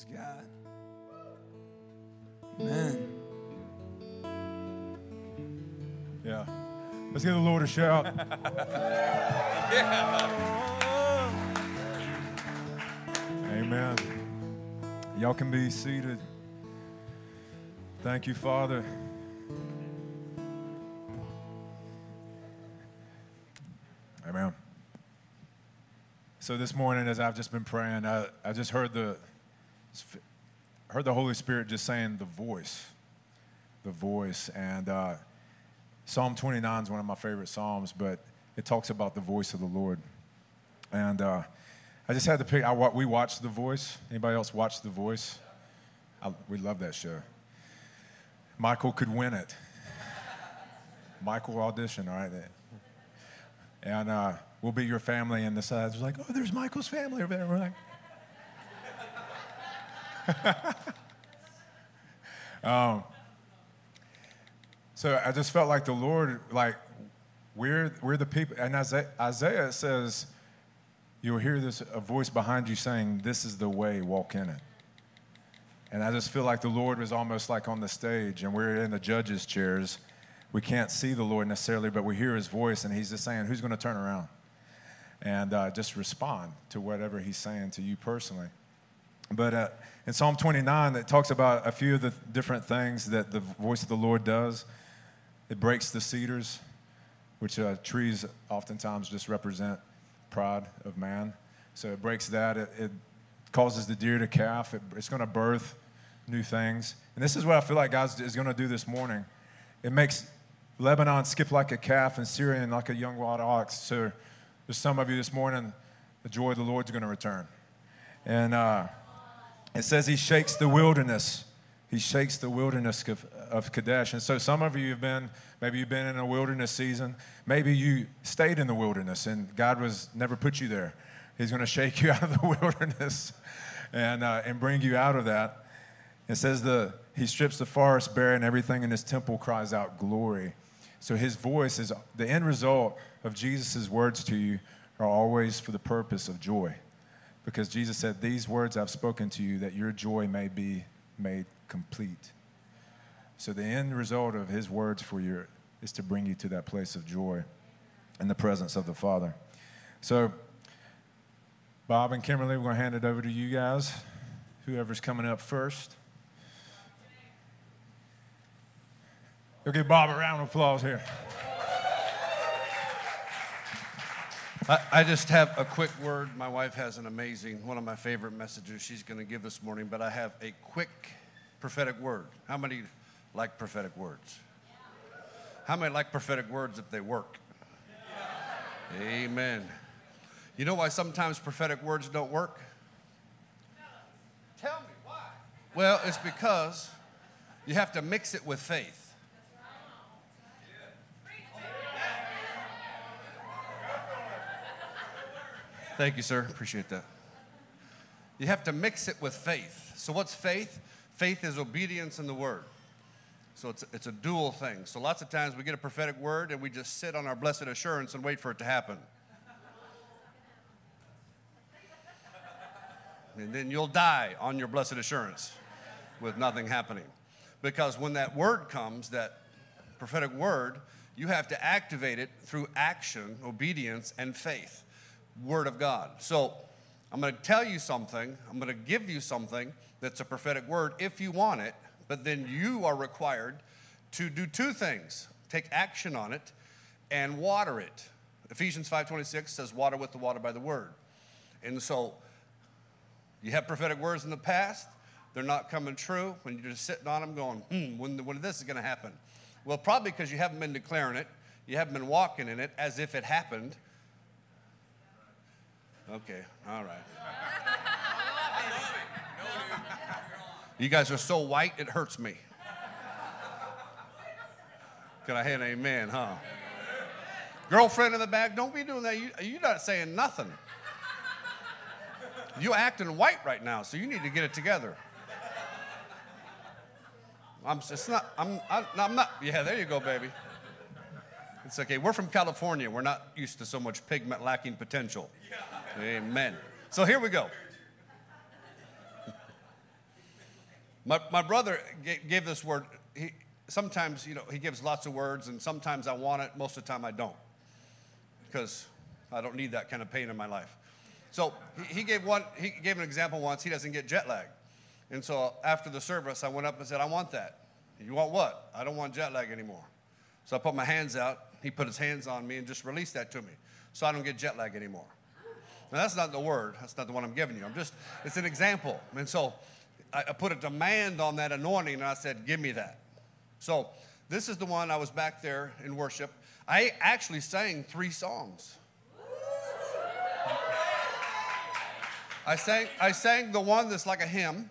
Praise God. Amen. Yeah. Let's give the Lord a shout. yeah. Amen. Y'all can be seated. Thank you, Father. Amen. So this morning, as I've just been praying, I, I just heard the heard the Holy Spirit just saying the voice, the voice, and uh, Psalm 29 is one of my favorite psalms, but it talks about the voice of the Lord, and uh, I just had to pick. I, we watched The Voice. Anybody else watch The Voice? I, we love that show. Michael could win it. Michael audition, all right? And uh, we'll be your family, and the sides was like, oh, there's Michael's family over there. We're like, um, so I just felt like the Lord, like, we're, we're the people, and Isaiah, Isaiah says, you'll hear this a voice behind you saying, This is the way, walk in it. And I just feel like the Lord was almost like on the stage, and we're in the judges' chairs. We can't see the Lord necessarily, but we hear his voice, and he's just saying, Who's going to turn around? And uh, just respond to whatever he's saying to you personally. But uh, in Psalm 29, it talks about a few of the different things that the voice of the Lord does. It breaks the cedars, which uh, trees oftentimes just represent pride of man. So it breaks that. It, it causes the deer to calf. It, it's going to birth new things. And this is what I feel like God is going to do this morning. It makes Lebanon skip like a calf and Sirion like a young wild ox. So there's some of you this morning, the joy of the Lord's going to return. And uh, it says he shakes the wilderness. He shakes the wilderness of, of Kadesh. And so some of you have been, maybe you've been in a wilderness season. Maybe you stayed in the wilderness and God was never put you there. He's going to shake you out of the wilderness and, uh, and bring you out of that. It says the, he strips the forest bare and everything in his temple cries out glory. So his voice is the end result of Jesus' words to you are always for the purpose of joy. Because Jesus said, These words I've spoken to you that your joy may be made complete. So the end result of his words for you is to bring you to that place of joy in the presence of the Father. So, Bob and Kimberly, we're going to hand it over to you guys. Whoever's coming up first. You'll give Bob a round of applause here. I, I just have a quick word. My wife has an amazing, one of my favorite messages she's going to give this morning, but I have a quick prophetic word. How many like prophetic words? How many like prophetic words if they work? Amen. You know why sometimes prophetic words don't work? Tell me why. Well, it's because you have to mix it with faith. Thank you, sir. Appreciate that. You have to mix it with faith. So, what's faith? Faith is obedience in the word. So, it's, it's a dual thing. So, lots of times we get a prophetic word and we just sit on our blessed assurance and wait for it to happen. And then you'll die on your blessed assurance with nothing happening. Because when that word comes, that prophetic word, you have to activate it through action, obedience, and faith. Word of God. So I'm going to tell you something, I'm going to give you something that's a prophetic word if you want it, but then you are required to do two things take action on it and water it. Ephesians 5:26 says water with the water by the word. And so you have prophetic words in the past, they're not coming true when you're just sitting on them going, hmm, when, when this is going to happen? Well, probably because you haven't been declaring it, you haven't been walking in it as if it happened, Okay, all right. You guys are so white, it hurts me. Can I hear an amen, huh? Girlfriend in the back, don't be doing that. You, you're not saying nothing. You're acting white right now, so you need to get it together. I'm it's not, I'm, I'm not, yeah, there you go, baby. It's okay. We're from California. We're not used to so much pigment lacking potential. Amen. So here we go. My, my brother gave, gave this word. He, sometimes, you know, he gives lots of words, and sometimes I want it, most of the time I don't, because I don't need that kind of pain in my life. So he, he gave one. He gave an example once. He doesn't get jet lag, and so after the service, I went up and said, "I want that." You want what? I don't want jet lag anymore. So I put my hands out. He put his hands on me and just released that to me, so I don't get jet lag anymore. Now that's not the word. That's not the one I'm giving you. I'm just. It's an example, and so I, I put a demand on that anointing, and I said, "Give me that." So this is the one I was back there in worship. I actually sang three songs. I sang, I sang the one that's like a hymn.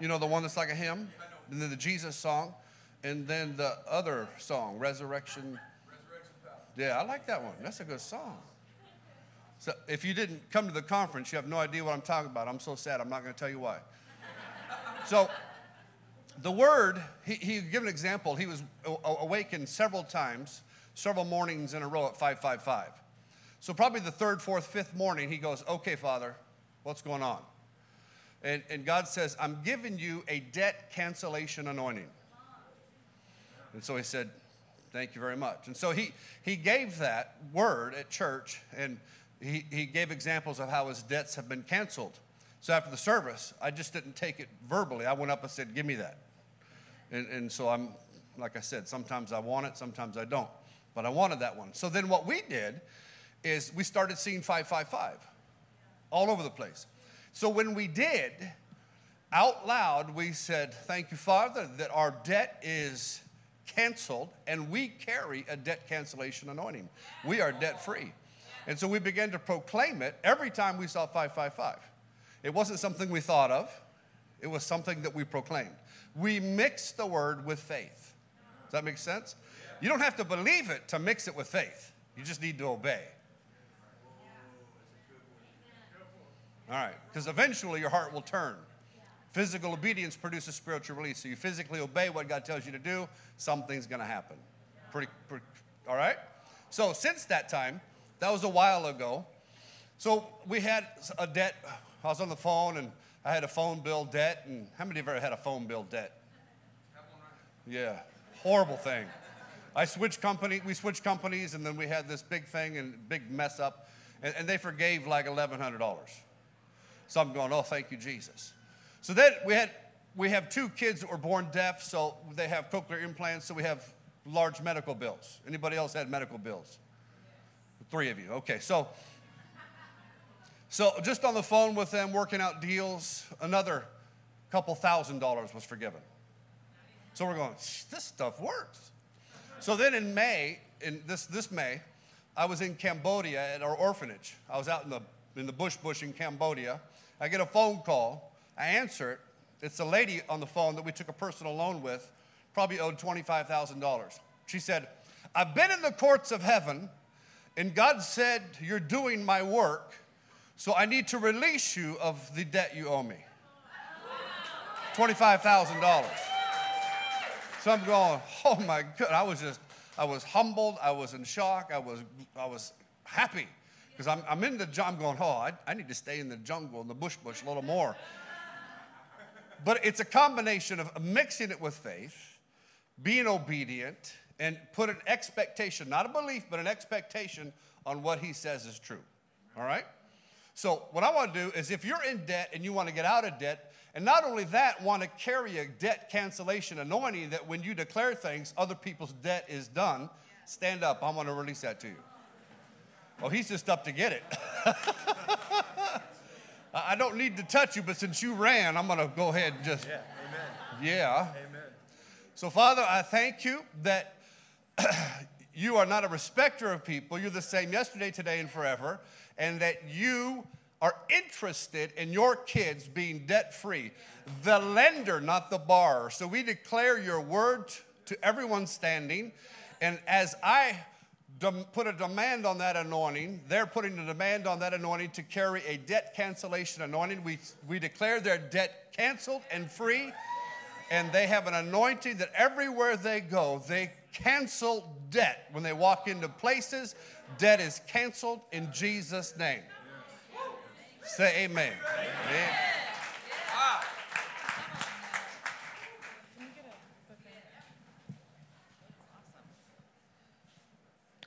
You know, the one that's like a hymn? And then the Jesus song. And then the other song, Resurrection. Yeah, I like that one. That's a good song. So if you didn't come to the conference, you have no idea what I'm talking about. I'm so sad. I'm not going to tell you why. So the word, he, he give an example. He was awakened several times, several mornings in a row at 555. So probably the third, fourth, fifth morning, he goes, okay, Father, What's going on? And, and God says, I'm giving you a debt cancellation anointing. And so he said, Thank you very much. And so he, he gave that word at church, and he, he gave examples of how his debts have been canceled. So after the service, I just didn't take it verbally. I went up and said, Give me that. And, and so I'm, like I said, sometimes I want it, sometimes I don't. But I wanted that one. So then what we did is we started seeing 555 all over the place. So when we did, out loud, we said, Thank you, Father, that our debt is canceled and we carry a debt cancellation anointing. We are debt free. And so we began to proclaim it every time we saw 555. It wasn't something we thought of, it was something that we proclaimed. We mixed the word with faith. Does that make sense? You don't have to believe it to mix it with faith, you just need to obey. All right, because eventually your heart will turn. Physical obedience produces spiritual release. So you physically obey what God tells you to do, something's going to happen. Pretty, pretty, all right? So since that time, that was a while ago. So we had a debt. I was on the phone and I had a phone bill debt. And how many of you ever had a phone bill debt? Yeah, horrible thing. I switched company. We switched companies, and then we had this big thing and big mess up, and, and they forgave like eleven hundred dollars. So I'm going, oh, thank you, Jesus. So then we had we have two kids that were born deaf, so they have cochlear implants, so we have large medical bills. Anybody else had medical bills? Three of you. Okay, so so just on the phone with them, working out deals, another couple thousand dollars was forgiven. So we're going, this stuff works. So then in May, in this this May, I was in Cambodia at our orphanage. I was out in the in the bush bush in Cambodia I get a phone call. I answer it. It's a lady on the phone that we took a personal loan with, probably owed $25,000. She said, I've been in the courts of heaven, and God said, You're doing my work, so I need to release you of the debt you owe me. $25,000. So I'm going, Oh my God. I was just, I was humbled. I was in shock. I was, I was happy. Because I'm, I'm in the jungle, I'm going, oh, I, I need to stay in the jungle, in the bush bush a little more. but it's a combination of mixing it with faith, being obedient, and put an expectation, not a belief, but an expectation on what he says is true. All right? So, what I want to do is if you're in debt and you want to get out of debt, and not only that, want to carry a debt cancellation anointing that when you declare things, other people's debt is done, stand up. I want to release that to you. Well, he's just up to get it. I don't need to touch you, but since you ran, I'm going to go ahead and just. Yeah. Amen. Yeah. Amen. So, Father, I thank you that you are not a respecter of people. You're the same yesterday, today, and forever. And that you are interested in your kids being debt free. The lender, not the borrower. So, we declare your word to everyone standing. And as I put a demand on that anointing. They're putting a demand on that anointing to carry a debt cancellation anointing. We, we declare their debt canceled and free, and they have an anointing that everywhere they go, they cancel debt. When they walk into places, debt is canceled in Jesus' name. Say amen. amen. amen.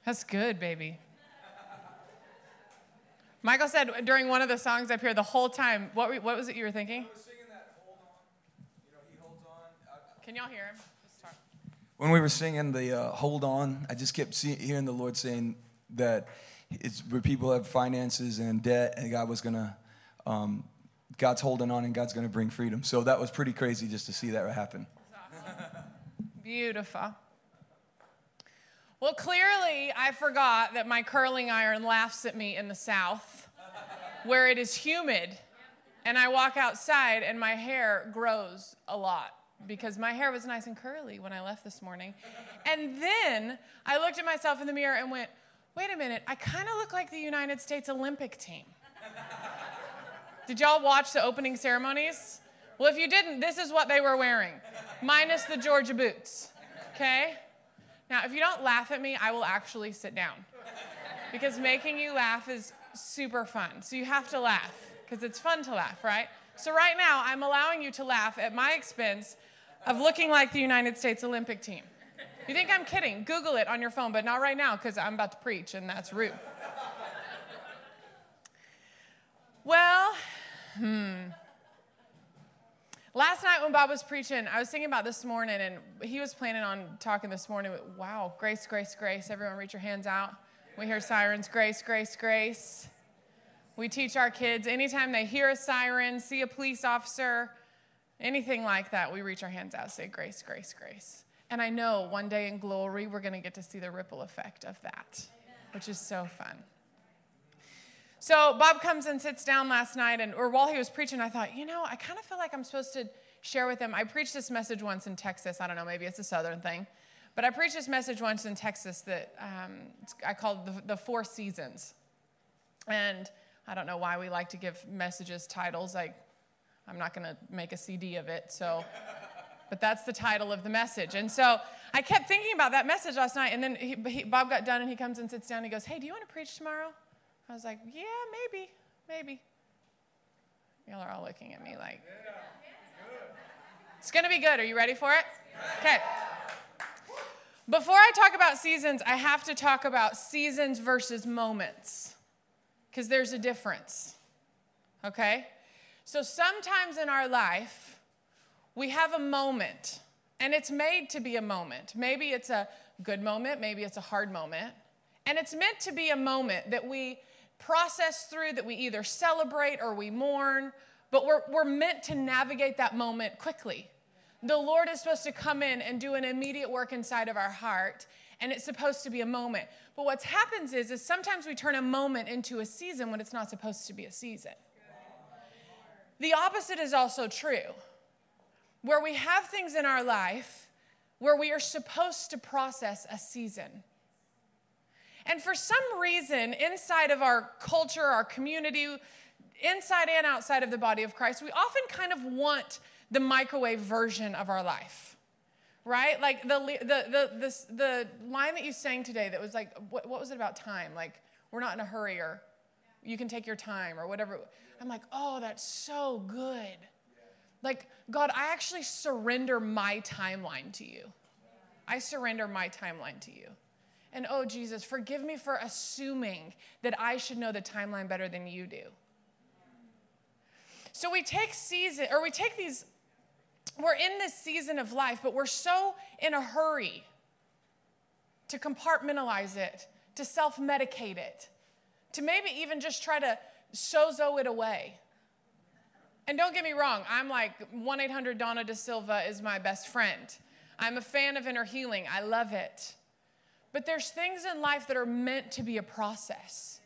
That's good, baby. Michael said during one of the songs up here the whole time, what, were, what was it you were thinking? That, you know, Can y'all hear him? When we were singing the uh, "Hold On," I just kept see, hearing the Lord saying that it's where people have finances and debt, and God was gonna, um, God's holding on, and God's gonna bring freedom. So that was pretty crazy just to see that happen. Beautiful. Well, clearly, I forgot that my curling iron laughs at me in the South, where it is humid, and I walk outside and my hair grows a lot because my hair was nice and curly when I left this morning. And then I looked at myself in the mirror and went, wait a minute, I kind of look like the United States Olympic team. Did y'all watch the opening ceremonies? Well, if you didn't, this is what they were wearing, minus the Georgia boots. Okay? Now, if you don't laugh at me, I will actually sit down because making you laugh is super fun. So you have to laugh because it's fun to laugh, right? So right now, I'm allowing you to laugh at my expense of looking like the United States Olympic team. You think I'm kidding? Google it on your phone, but not right now because I'm about to preach and that's rude. Well, hmm. Last night when Bob was preaching, I was thinking about this morning, and he was planning on talking this morning. Wow, grace, grace, grace. Everyone, reach your hands out. We hear sirens, grace, grace, grace. We teach our kids anytime they hear a siren, see a police officer, anything like that, we reach our hands out, say grace, grace, grace. And I know one day in glory, we're going to get to see the ripple effect of that, which is so fun. So Bob comes and sits down last night, and or while he was preaching, I thought, you know, I kind of feel like I'm supposed to share with him. I preached this message once in Texas. I don't know, maybe it's a southern thing, but I preached this message once in Texas that um, I called the, the Four Seasons. And I don't know why we like to give messages titles. Like, I'm not going to make a CD of it, so. But that's the title of the message. And so I kept thinking about that message last night. And then he, he, Bob got done and he comes and sits down and he goes, Hey, do you want to preach tomorrow? I was like, yeah, maybe, maybe. Y'all are all looking at me like, it's gonna be good. Are you ready for it? Okay. Before I talk about seasons, I have to talk about seasons versus moments, because there's a difference. Okay? So sometimes in our life, we have a moment, and it's made to be a moment. Maybe it's a good moment, maybe it's a hard moment. And it's meant to be a moment that we process through, that we either celebrate or we mourn, but we're, we're meant to navigate that moment quickly. The Lord is supposed to come in and do an immediate work inside of our heart, and it's supposed to be a moment. But what happens is, is sometimes we turn a moment into a season when it's not supposed to be a season. The opposite is also true, where we have things in our life where we are supposed to process a season. And for some reason, inside of our culture, our community, inside and outside of the body of Christ, we often kind of want the microwave version of our life. Right? Like the, the, the, the, the line that you sang today that was like, what, what was it about time? Like, we're not in a hurry or you can take your time or whatever. I'm like, oh, that's so good. Like, God, I actually surrender my timeline to you. I surrender my timeline to you. And oh, Jesus, forgive me for assuming that I should know the timeline better than you do. So we take season, or we take these, we're in this season of life, but we're so in a hurry to compartmentalize it, to self medicate it, to maybe even just try to sozo it away. And don't get me wrong, I'm like 1 800 Dawna De Silva is my best friend. I'm a fan of inner healing, I love it. But there's things in life that are meant to be a process.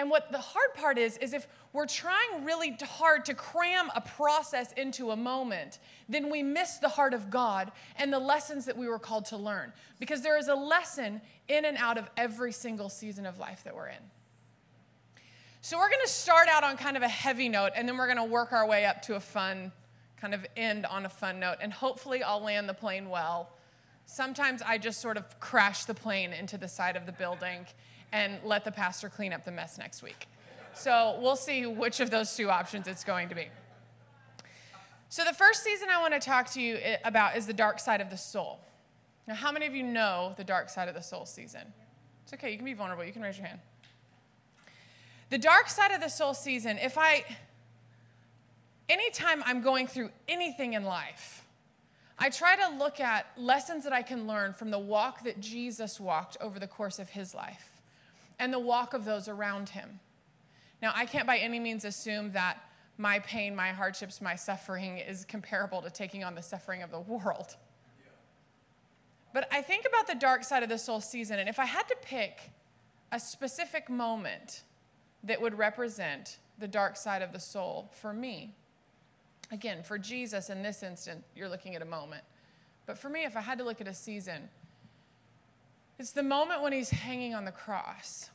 And what the hard part is, is if we're trying really hard to cram a process into a moment, then we miss the heart of God and the lessons that we were called to learn. Because there is a lesson in and out of every single season of life that we're in. So we're going to start out on kind of a heavy note, and then we're going to work our way up to a fun, kind of end on a fun note. And hopefully, I'll land the plane well. Sometimes I just sort of crash the plane into the side of the building and let the pastor clean up the mess next week. So we'll see which of those two options it's going to be. So, the first season I want to talk to you about is the dark side of the soul. Now, how many of you know the dark side of the soul season? It's okay. You can be vulnerable. You can raise your hand. The dark side of the soul season, if I, anytime I'm going through anything in life, I try to look at lessons that I can learn from the walk that Jesus walked over the course of his life and the walk of those around him. Now, I can't by any means assume that my pain, my hardships, my suffering is comparable to taking on the suffering of the world. But I think about the dark side of the soul season, and if I had to pick a specific moment that would represent the dark side of the soul for me, Again, for Jesus in this instant, you're looking at a moment. But for me, if I had to look at a season, it's the moment when he's hanging on the cross.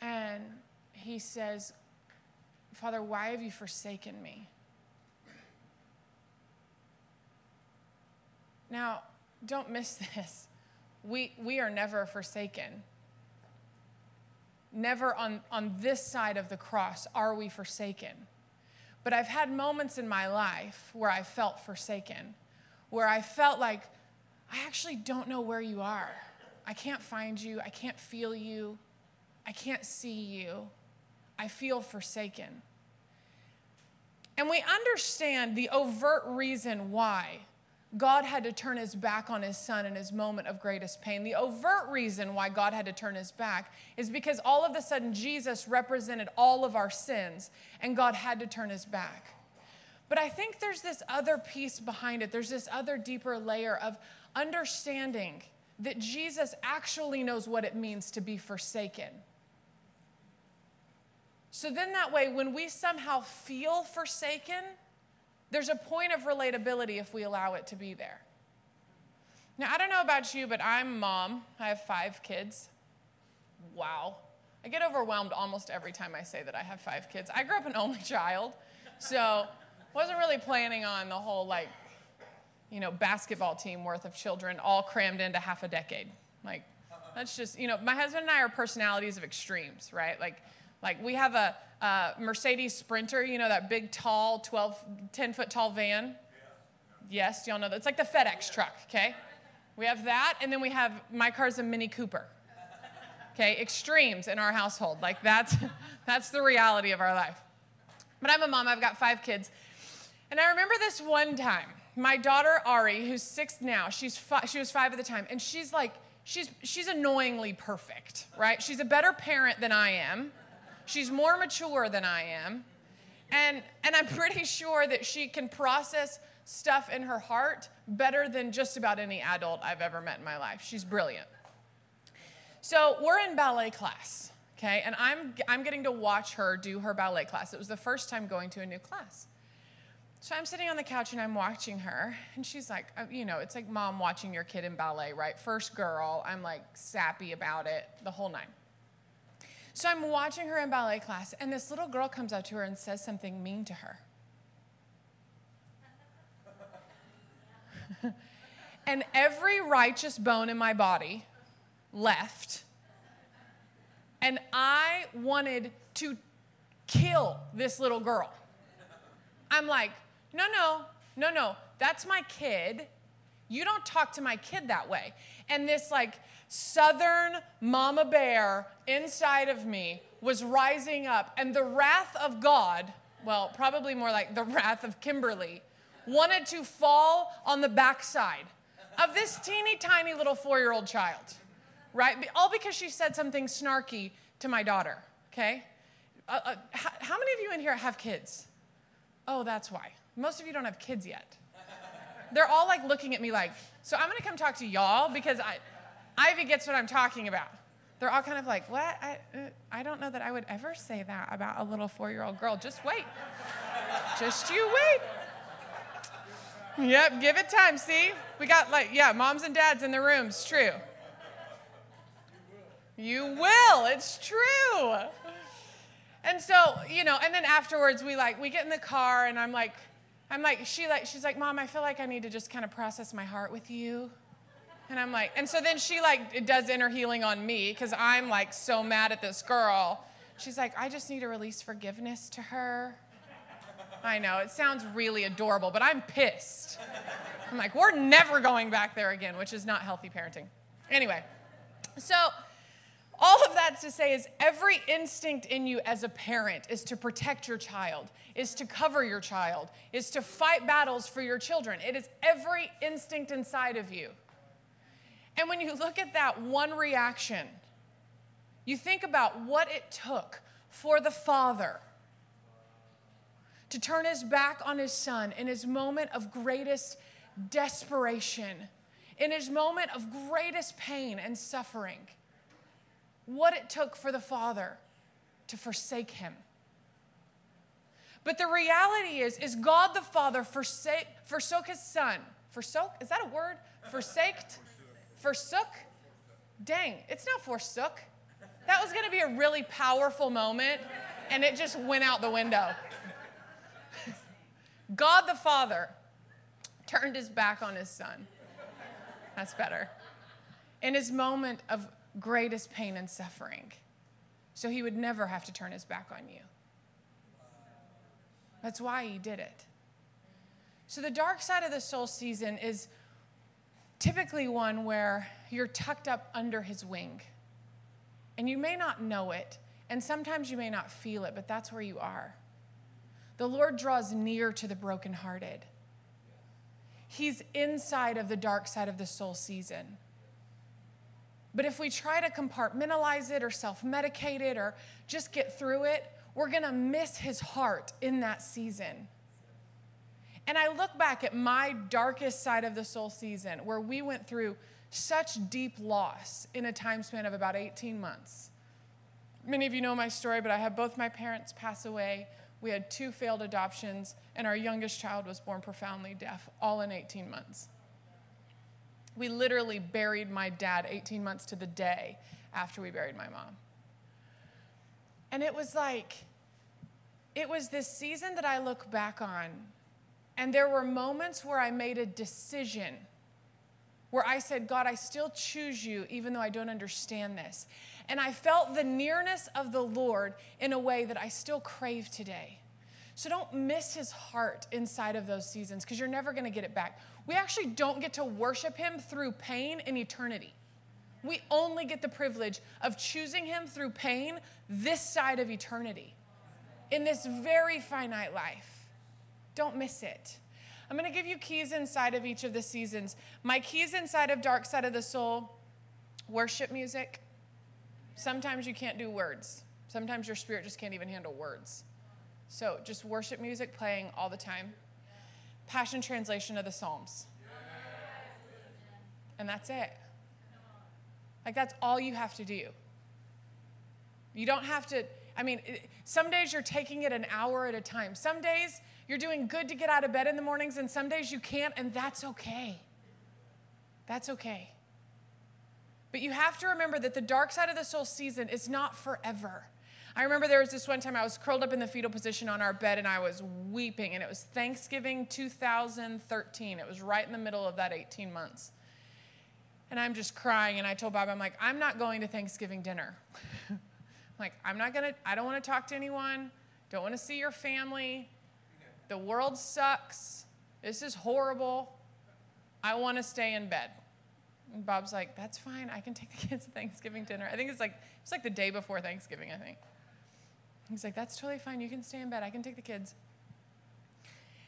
And he says, Father, why have you forsaken me? Now, don't miss this. We, we are never forsaken. Never on, on this side of the cross are we forsaken. But I've had moments in my life where I felt forsaken, where I felt like, I actually don't know where you are. I can't find you. I can't feel you. I can't see you. I feel forsaken. And we understand the overt reason why God had to turn his back on his son in his moment of greatest pain. The overt reason why God had to turn his back is because all of a sudden Jesus represented all of our sins and God had to turn his back. But I think there's this other piece behind it. There's this other deeper layer of understanding that Jesus actually knows what it means to be forsaken. So then, that way, when we somehow feel forsaken, there's a point of relatability if we allow it to be there. Now, I don't know about you, but I'm mom. I have five kids. Wow. I get overwhelmed almost every time I say that I have five kids. I grew up an only child, so wasn't really planning on the whole like, you know, basketball team worth of children all crammed into half a decade. Like, that's just, you know, my husband and I are personalities of extremes, right? Like, like we have a, a Mercedes Sprinter, you know, that big, tall, 12, 10 foot tall van. Yes, y'all know that. It's like the FedEx truck, okay? We have that, and then we have my car's a Mini Cooper. Okay, extremes in our household. Like that's that's the reality of our life. But I'm a mom, I've got five kids. And I remember this one time, my daughter Ari, who's six now, she's five, she was five at the time, and she's like, she's she's annoyingly perfect, right? She's a better parent than I am. She's more mature than I am. And, and I'm pretty sure that she can process stuff in her heart better than just about any adult I've ever met in my life. She's brilliant. So we're in ballet class, okay? And I'm, I'm getting to watch her do her ballet class. It was the first time going to a new class. So I'm sitting on the couch and I'm watching her, and she's like, uh, you know, it's like mom watching your kid in ballet, right? First girl, I'm like sappy about it, the whole nine. So I'm watching her in ballet class, and this little girl comes up to her and says something mean to her. and every righteous bone in my body left. And I wanted to kill this little girl. I'm like, no, no, no, no, that's my kid. You don't talk to my kid that way. And this, like, southern mama bear inside of me was rising up, and the wrath of God, well, probably more like the wrath of Kimberly, wanted to fall on the backside of this teeny tiny little four year old child, right? All because she said something snarky to my daughter, okay? Uh, uh, how, how many of you in here have kids? Oh, that's why. Most of you don't have kids yet. They're all like looking at me like, so I'm gonna come talk to y'all because I, Ivy gets what I'm talking about. They're all kind of like, what? I, uh, I don't know that I would ever say that about a little four year old girl. Just wait. Just you wait. Yep, give it time. See? We got like, yeah, moms and dads in the room. It's true. You will. It's true. And so, you know, and then afterwards we like, we get in the car and I'm like, I'm like, she like, she's like, Mom, I feel like I need to just kind of process my heart with you. And I'm like, and so then she like does inner healing on me because I'm like so mad at this girl. She's like, I just need to release forgiveness to her. I know, it sounds really adorable, but I'm pissed. I'm like, we're never going back there again, which is not healthy parenting. Anyway, So, all of that to say is every instinct in you as a parent is to protect your child, is to cover your child, is to fight battles for your children. It is every instinct inside of you. And when you look at that one reaction, you think about what it took for the father to turn his back on his son in his moment of greatest desperation, in his moment of greatest pain and suffering. What it took for the father to forsake him. But the reality is, is God the Father forsake, forsook his son. Forsook? Is that a word? Forsaked? Forsook? Dang, it's not forsook. That was gonna be a really powerful moment, and it just went out the window. God the Father turned his back on his son. That's better. In his moment of greatest pain and suffering, so he would never have to turn his back on you. That's why he did it. So, the dark side of the soul season is typically one where you're tucked up under his wing. And you may not know it, and sometimes you may not feel it, but that's where you are. The Lord draws near to the brokenhearted. He's inside of the dark side of the soul season. But if we try to compartmentalize it or self medicate it or just get through it, we're gonna miss his heart in that season. And I look back at my darkest side of the soul season where we went through such deep loss in a time span of about 18 months. Many of you know my story, but I had both my parents pass away. We had two failed adoptions, and our youngest child was born profoundly deaf, all in 18 months. We literally buried my dad 18 months to the day after we buried my mom. And it was like, it was this season that I look back on, and there were moments where I made a decision where I said, God, I still choose you even though I don't understand this. And I felt the nearness of the Lord in a way that I still crave today. So don't miss his heart inside of those seasons because you're never going to get it back. We actually don't get to worship him through pain in eternity. We only get the privilege of choosing him through pain this side of eternity in this very finite life. Don't miss it. I'm going to give you keys inside of each of the seasons. My keys inside of Dark Side of the Soul worship music. Sometimes you can't do words, sometimes your spirit just can't even handle words. So just worship music playing all the time. Passion translation of the Psalms. And that's it. Like, that's all you have to do. You don't have to, I mean, some days you're taking it an hour at a time. Some days you're doing good to get out of bed in the mornings, and some days you can't, and that's okay. That's okay. But you have to remember that the dark side of the soul season is not forever. I remember there was this one time I was curled up in the fetal position on our bed and I was weeping, and it was Thanksgiving 2013. It was right in the middle of that 18 months. And I'm just crying, and I told Bob, I'm like, I'm not going to Thanksgiving dinner. Like, I'm not gonna, I don't wanna talk to anyone, don't wanna see your family. The world sucks. This is horrible. I want to stay in bed. And Bob's like, that's fine. I can take the kids to Thanksgiving dinner. I think it's like it's like the day before Thanksgiving, I think. He's like, that's totally fine. You can stay in bed. I can take the kids.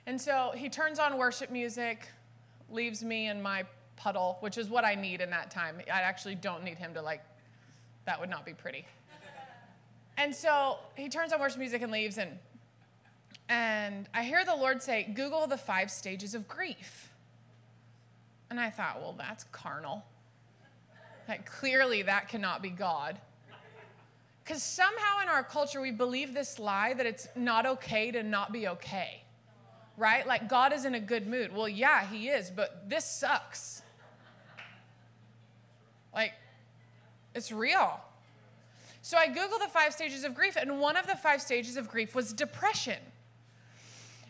And so he turns on worship music, leaves me in my puddle, which is what I need in that time. I actually don't need him to like, that would not be pretty. And so he turns on worship music and leaves, and and I hear the Lord say, Google the five stages of grief. And I thought, well, that's carnal. Like, clearly, that cannot be God. Because somehow in our culture, we believe this lie that it's not okay to not be okay, right? Like, God is in a good mood. Well, yeah, He is, but this sucks. Like, it's real. So I Googled the five stages of grief, and one of the five stages of grief was depression.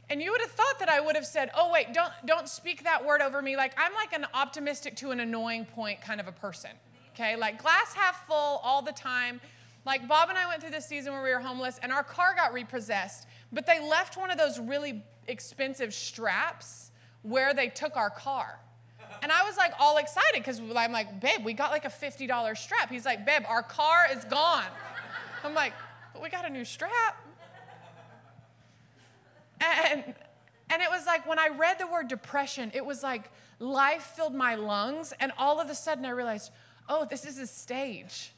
And you would have thought that I would have said, "Oh wait, don't don't speak that word over me." Like I'm like an optimistic to an annoying point kind of a person. Okay? Like glass half full all the time. Like Bob and I went through this season where we were homeless and our car got repossessed, but they left one of those really expensive straps where they took our car. And I was like all excited because I'm like, babe, we got like a $50 strap. He's like, babe, our car is gone. I'm like, but we got a new strap. And and it was like when I read the word depression, it was like life filled my lungs, and all of a sudden I realized, oh, this is a stage.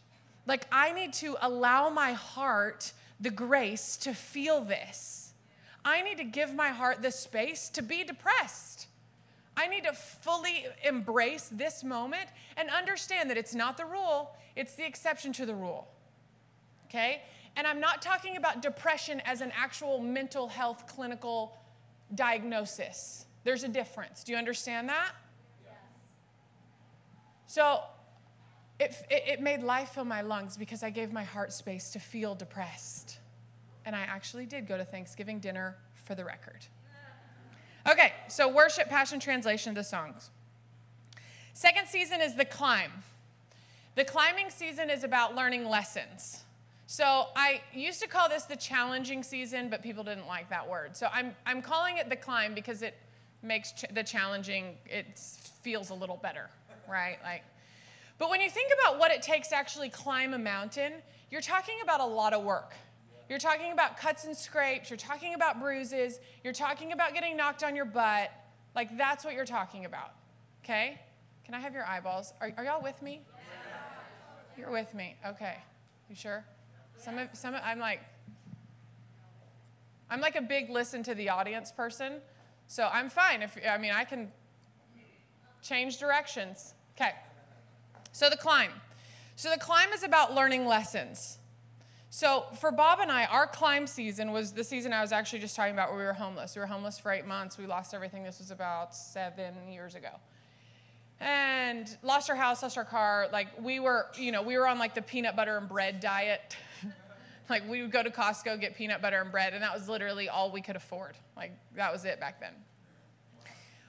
Like I need to allow my heart the grace to feel this. I need to give my heart the space to be depressed. I need to fully embrace this moment and understand that it's not the rule, it's the exception to the rule. Okay? And I'm not talking about depression as an actual mental health clinical diagnosis. There's a difference. Do you understand that? Yes. So it, it, it made life fill my lungs because I gave my heart space to feel depressed. And I actually did go to Thanksgiving dinner for the record. Okay, so worship, passion, translation of the songs. Second season is the climb. The climbing season is about learning lessons. So I used to call this the challenging season, but people didn't like that word. So I'm, I'm calling it the climb because it makes ch- the challenging, it feels a little better, right? Like, but when you think about what it takes to actually climb a mountain, you're talking about a lot of work. You're talking about cuts and scrapes, you're talking about bruises, you're talking about getting knocked on your butt. Like, that's what you're talking about, okay? Can I have your eyeballs? Are, are y'all with me? You're with me, okay. You sure? Some of, some of, I'm like, I'm like a big listen to the audience person, so I'm fine. If I mean, I can change directions. Okay. So the climb. So the climb is about learning lessons. So for Bob and I, our climb season was the season I was actually just talking about where we were homeless. We were homeless for eight months. We lost everything. This was about seven years ago. And lost our house, lost our car. Like we were, you know, we were on like the peanut butter and bread diet. like we would go to Costco, get peanut butter and bread, and that was literally all we could afford. Like that was it back then.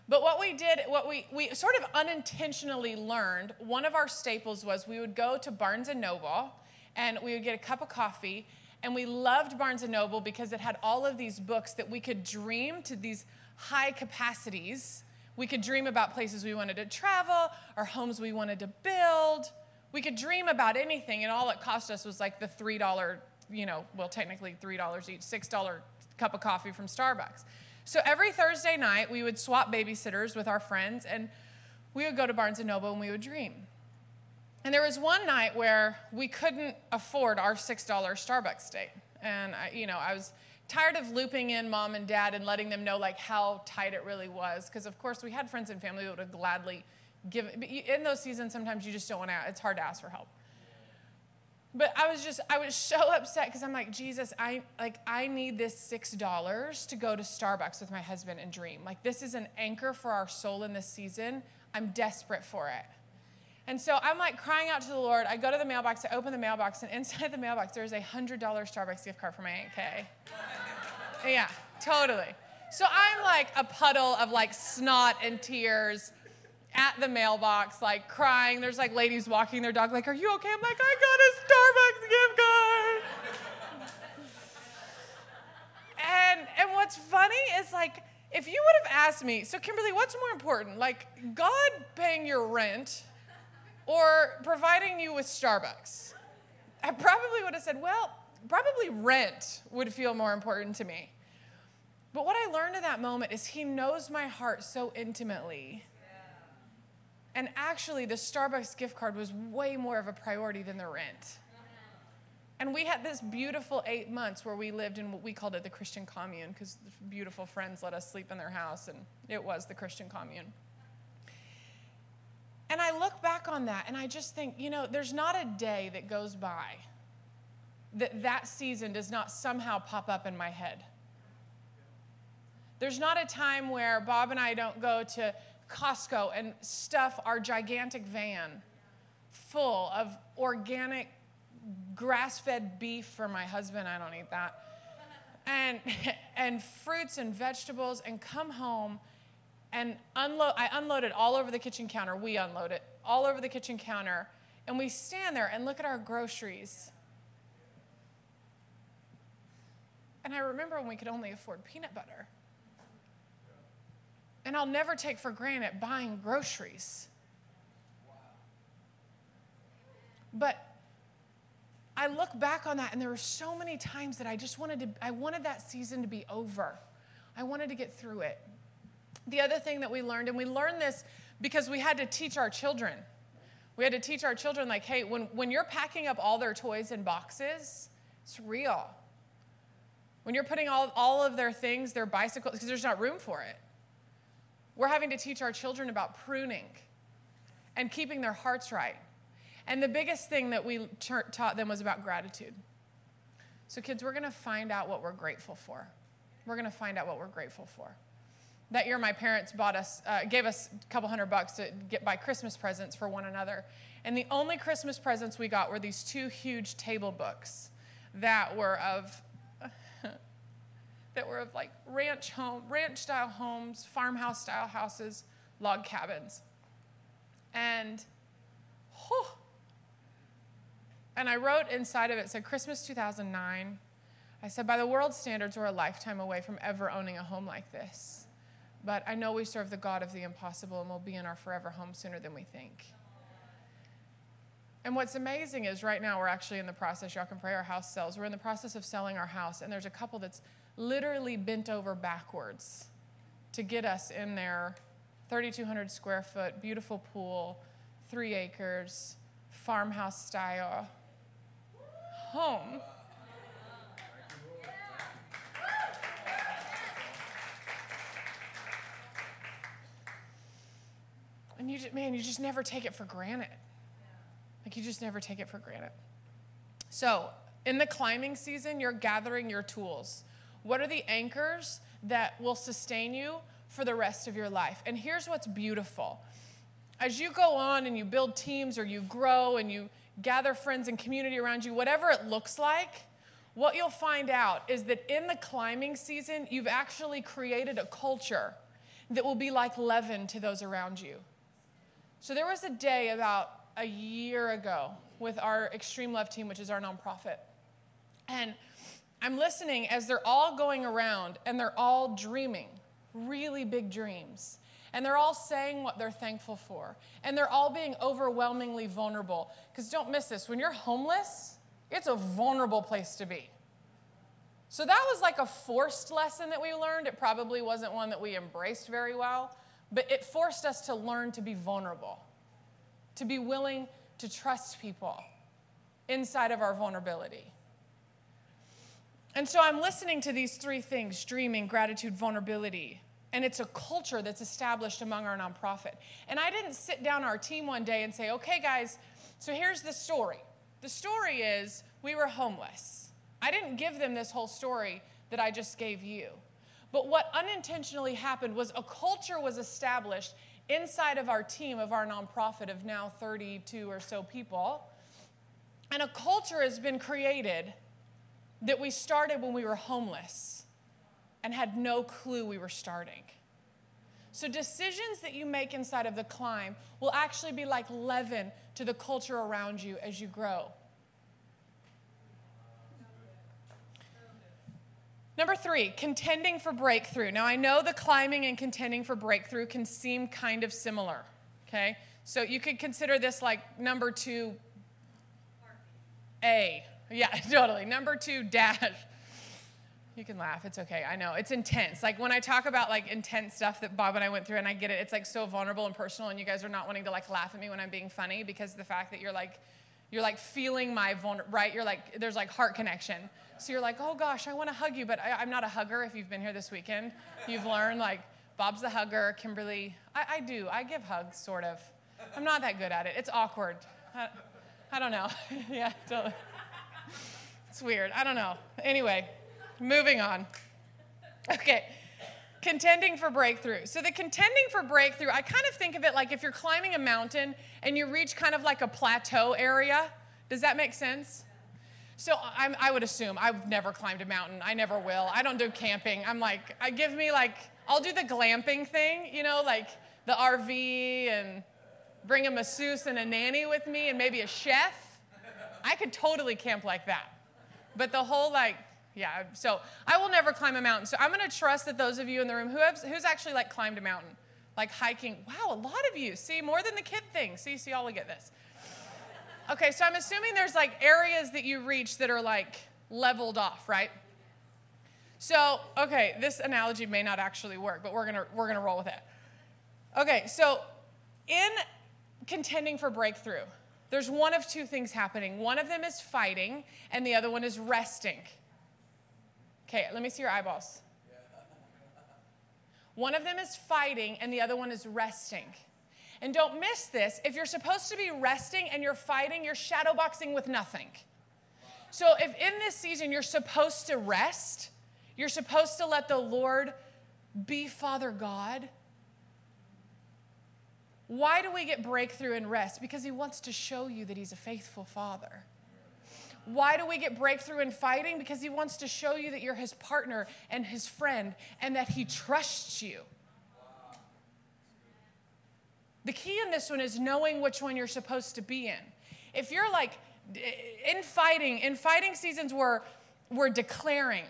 But what we did, what we, we sort of unintentionally learned, one of our staples was we would go to Barnes and Noble and we would get a cup of coffee. And we loved Barnes and Noble because it had all of these books that we could dream to these high capacities. We could dream about places we wanted to travel or homes we wanted to build. We could dream about anything, and all it cost us was like the $3, you know, well, technically $3 each, $6 cup of coffee from Starbucks. So every Thursday night, we would swap babysitters with our friends, and we would go to Barnes and Noble and we would dream. And there was one night where we couldn't afford our $6 Starbucks date. And, I, you know, I was tired of looping in mom and dad and letting them know, like, how tight it really was. Because, of course, we had friends and family that would gladly give. But in those seasons, sometimes you just don't want to, it's hard to ask for help. But I was just, I was so upset because I'm like, Jesus, I like I need this six dollars to go to Starbucks with my husband and dream. Like this is an anchor for our soul in this season. I'm desperate for it. And so I'm like crying out to the Lord. I go to the mailbox, I open the mailbox, and inside the mailbox, there's a $100 Starbucks gift card for my Aunt Kay. yeah, totally. So I'm like a puddle of like snot and tears at the mailbox, like crying. There's like ladies walking their dog, like, Are you okay? I'm like, I got a Starbucks gift card. and, and what's funny is like, if you would have asked me, so Kimberly, what's more important? Like, God paying your rent or providing you with Starbucks? I probably would have said, well, probably rent would feel more important to me. But what I learned in that moment is he knows my heart so intimately. And actually, the Starbucks gift card was way more of a priority than the rent. And we had this beautiful eight months where we lived in what we called it the Christian commune because beautiful friends let us sleep in their house, and it was the Christian commune. And I look back on that and I just think, you know, there's not a day that goes by that that season does not somehow pop up in my head. There's not a time where Bob and I don't go to Costco and stuff our gigantic van full of organic grass fed beef for my husband. I don't eat that. And, and fruits and vegetables and come home and unload, I unloaded all over the kitchen counter. We unload it all over the kitchen counter. And we stand there and look at our groceries. And I remember when we could only afford peanut butter. And I'll never take for granted buying groceries. But I look back on that and there were so many times that I just wanted to I wanted that season to be over. I wanted to get through it. The other thing that we learned and we learned this because we had to teach our children. We had to teach our children like, hey, when, when you're packing up all their toys in boxes, it's real. When you're putting all, all of their things, their bicycles, because there's not room for it. We're having to teach our children about pruning and keeping their hearts right. And the biggest thing that we taught them was about gratitude. So, kids, we're going to find out what we're grateful for. We're going to find out what we're grateful for. That year, my parents bought us, uh, gave us a couple hundred bucks to get buy Christmas presents for one another. And the only Christmas presents we got were these two huge table books that were of that were of like ranch home, ranch style homes, farmhouse style houses, log cabins. And whew, and I wrote inside of it, said Christmas 2009. I said, by the world standards, we're a lifetime away from ever owning a home like this. But I know we serve the God of the impossible and we'll be in our forever home sooner than we think. And what's amazing is right now we're actually in the process, y'all can pray our house sells. We're in the process of selling our house, and there's a couple that's literally bent over backwards to get us in their 3,200 square foot, beautiful pool, three acres, farmhouse style home. And you just, man, you just never take it for granted. Like you just never take it for granted. So, in the climbing season, you're gathering your tools. What are the anchors that will sustain you for the rest of your life? And here's what's beautiful. As you go on and you build teams or you grow and you gather friends and community around you, whatever it looks like, what you'll find out is that in the climbing season, you've actually created a culture that will be like leaven to those around you. So there was a day about a year ago with our Extreme Love team, which is our nonprofit. And I'm listening as they're all going around and they're all dreaming really big dreams. And they're all saying what they're thankful for. And they're all being overwhelmingly vulnerable. Because don't miss this when you're homeless, it's a vulnerable place to be. So that was like a forced lesson that we learned. It probably wasn't one that we embraced very well, but it forced us to learn to be vulnerable, to be willing to trust people inside of our vulnerability. And so I'm listening to these three things dreaming, gratitude, vulnerability. And it's a culture that's established among our nonprofit. And I didn't sit down our team one day and say, okay, guys, so here's the story. The story is we were homeless. I didn't give them this whole story that I just gave you. But what unintentionally happened was a culture was established inside of our team of our nonprofit of now 32 or so people. And a culture has been created that we started when we were homeless and had no clue we were starting. So, decisions that you make inside of the climb will actually be like leaven to the culture around you as you grow. Number three, contending for breakthrough. Now, I know the climbing and contending for breakthrough can seem kind of similar, okay? So, you could consider this like number two A. Yeah, totally. Number two dash. You can laugh. It's okay. I know. It's intense. Like when I talk about like intense stuff that Bob and I went through and I get it, it's like so vulnerable and personal and you guys are not wanting to like laugh at me when I'm being funny because the fact that you're like you're like feeling my vulner right? You're like there's like heart connection. So you're like, oh gosh, I want to hug you, but I, am not a hugger. If you've been here this weekend, you've learned like Bob's the hugger. Kimberly, I, I do. I give hugs, sort of. I'm not that good at it. It's awkward. I, I don't know. yeah, totally. It's weird. I don't know. Anyway. Moving on. Okay. Contending for breakthrough. So, the contending for breakthrough, I kind of think of it like if you're climbing a mountain and you reach kind of like a plateau area. Does that make sense? So, I'm, i would assume I've never climbed a mountain. I never will. I don't do camping. I'm like, I give me like, I'll do the glamping thing, you know, like the RV and bring a masseuse and a nanny with me and maybe a chef. I could totally camp like that. But the whole like Yeah. So I will never climb a mountain. So I'm going to trust that those of you in the room who have, who's actually like climbed a mountain, like hiking. Wow, a lot of you. See, more than the kid thing. See, see, y'all will get this. Okay, so I'm assuming there's like areas that you reach that are like leveled off, right? So, okay, this analogy may not actually work, but we're gonna we're gonna roll with it. Okay, so in contending for breakthrough, there's one of two things happening. One of them is fighting, and the other one is resting. Okay, let me see your eyeballs. One of them is fighting, and the other one is resting. And don't miss this. If you're supposed to be resting and you're fighting, you're shadowboxing with nothing. So if in this season you're supposed to rest, you're supposed to let the Lord be Father God. Why do we get breakthrough and rest? Because He wants to show you that He's a faithful Father. Why do we get breakthrough in fighting? Because He wants to show you that you're His partner and His friend and that He trusts you. The key in this one is knowing which one you're supposed to be in. If you're like in fighting, in fighting seasons, we're, we're declaring.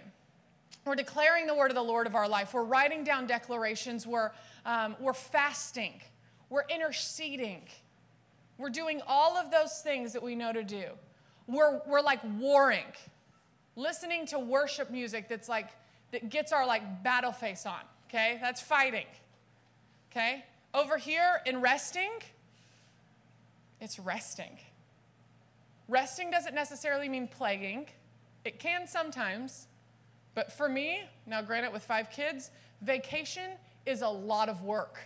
We're declaring the word of the Lord of our life. We're writing down declarations. We're, um, we're fasting. We're interceding. We're doing all of those things that we know to do. We're, we're like warring, listening to worship music that's like, that gets our like battle face on, okay? That's fighting, okay? Over here in resting, it's resting. Resting doesn't necessarily mean plaguing, it can sometimes. But for me, now granted with five kids, vacation is a lot of work.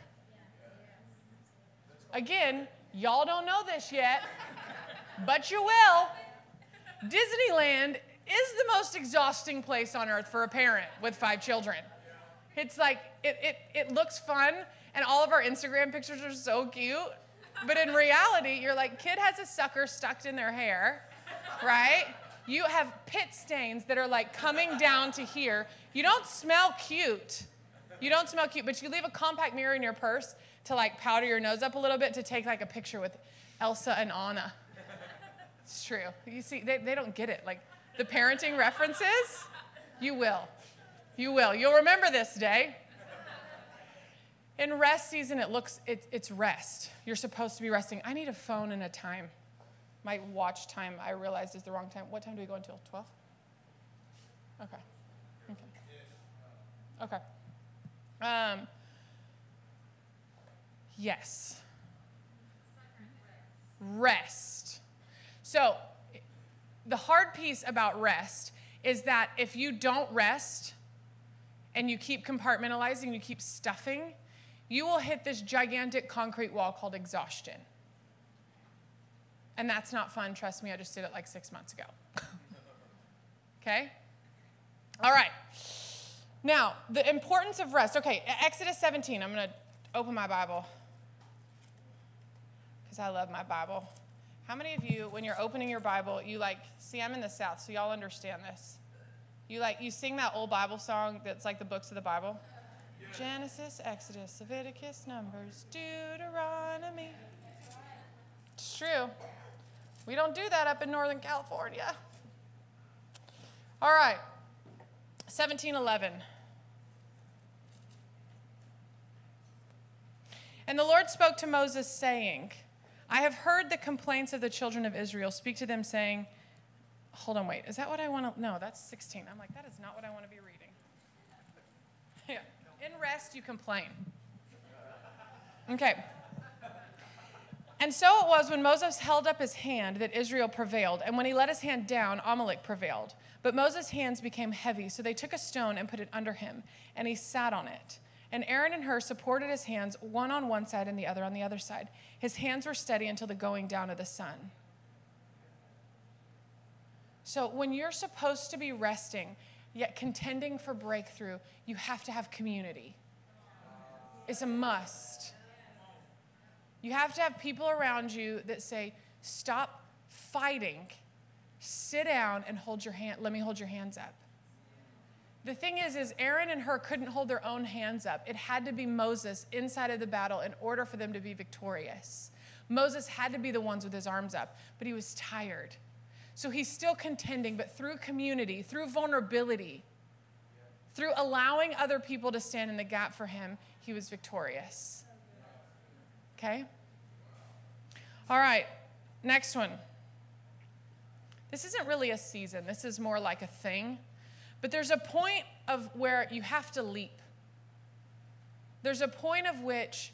Again, y'all don't know this yet, but you will. Disneyland is the most exhausting place on earth for a parent with five children. It's like, it, it, it looks fun, and all of our Instagram pictures are so cute. But in reality, you're like, kid has a sucker stuck in their hair, right? You have pit stains that are like coming down to here. You don't smell cute. You don't smell cute, but you leave a compact mirror in your purse to like powder your nose up a little bit to take like a picture with Elsa and Anna. It's true. You see, they, they don't get it. Like the parenting references, you will. You will. You'll remember this day. In rest season, it looks, it, it's rest. You're supposed to be resting. I need a phone and a time. My watch time, I realized, is the wrong time. What time do we go until? 12? Okay. Okay. Okay. Um, yes. Rest. So, the hard piece about rest is that if you don't rest and you keep compartmentalizing, you keep stuffing, you will hit this gigantic concrete wall called exhaustion. And that's not fun. Trust me, I just did it like six months ago. okay? All right. Now, the importance of rest. Okay, Exodus 17. I'm going to open my Bible because I love my Bible. How many of you, when you're opening your Bible, you like, see, I'm in the South, so y'all understand this. You like, you sing that old Bible song that's like the books of the Bible? Genesis, Exodus, Leviticus, Numbers, Deuteronomy. It's true. We don't do that up in Northern California. All right. 1711. And the Lord spoke to Moses, saying, I have heard the complaints of the children of Israel. Speak to them, saying, Hold on, wait. Is that what I want to? No, that's 16. I'm like, that is not what I want to be. In rest, you complain. Okay. And so it was when Moses held up his hand that Israel prevailed, and when he let his hand down, Amalek prevailed. But Moses' hands became heavy, so they took a stone and put it under him, and he sat on it. And Aaron and Hur supported his hands, one on one side and the other on the other side. His hands were steady until the going down of the sun. So when you're supposed to be resting, yet contending for breakthrough, you have to have community. It's a must. You have to have people around you that say, stop fighting, sit down and hold your hand, let me hold your hands up. The thing is, is Aaron and Hur couldn't hold their own hands up. It had to be Moses inside of the battle in order for them to be victorious. Moses had to be the ones with his arms up, but he was tired. So he's still contending, but through community, through vulnerability, through allowing other people to stand in the gap for him, he was victorious. Okay? All right, next one. This isn't really a season, this is more like a thing. But there's a point of where you have to leap. There's a point of which,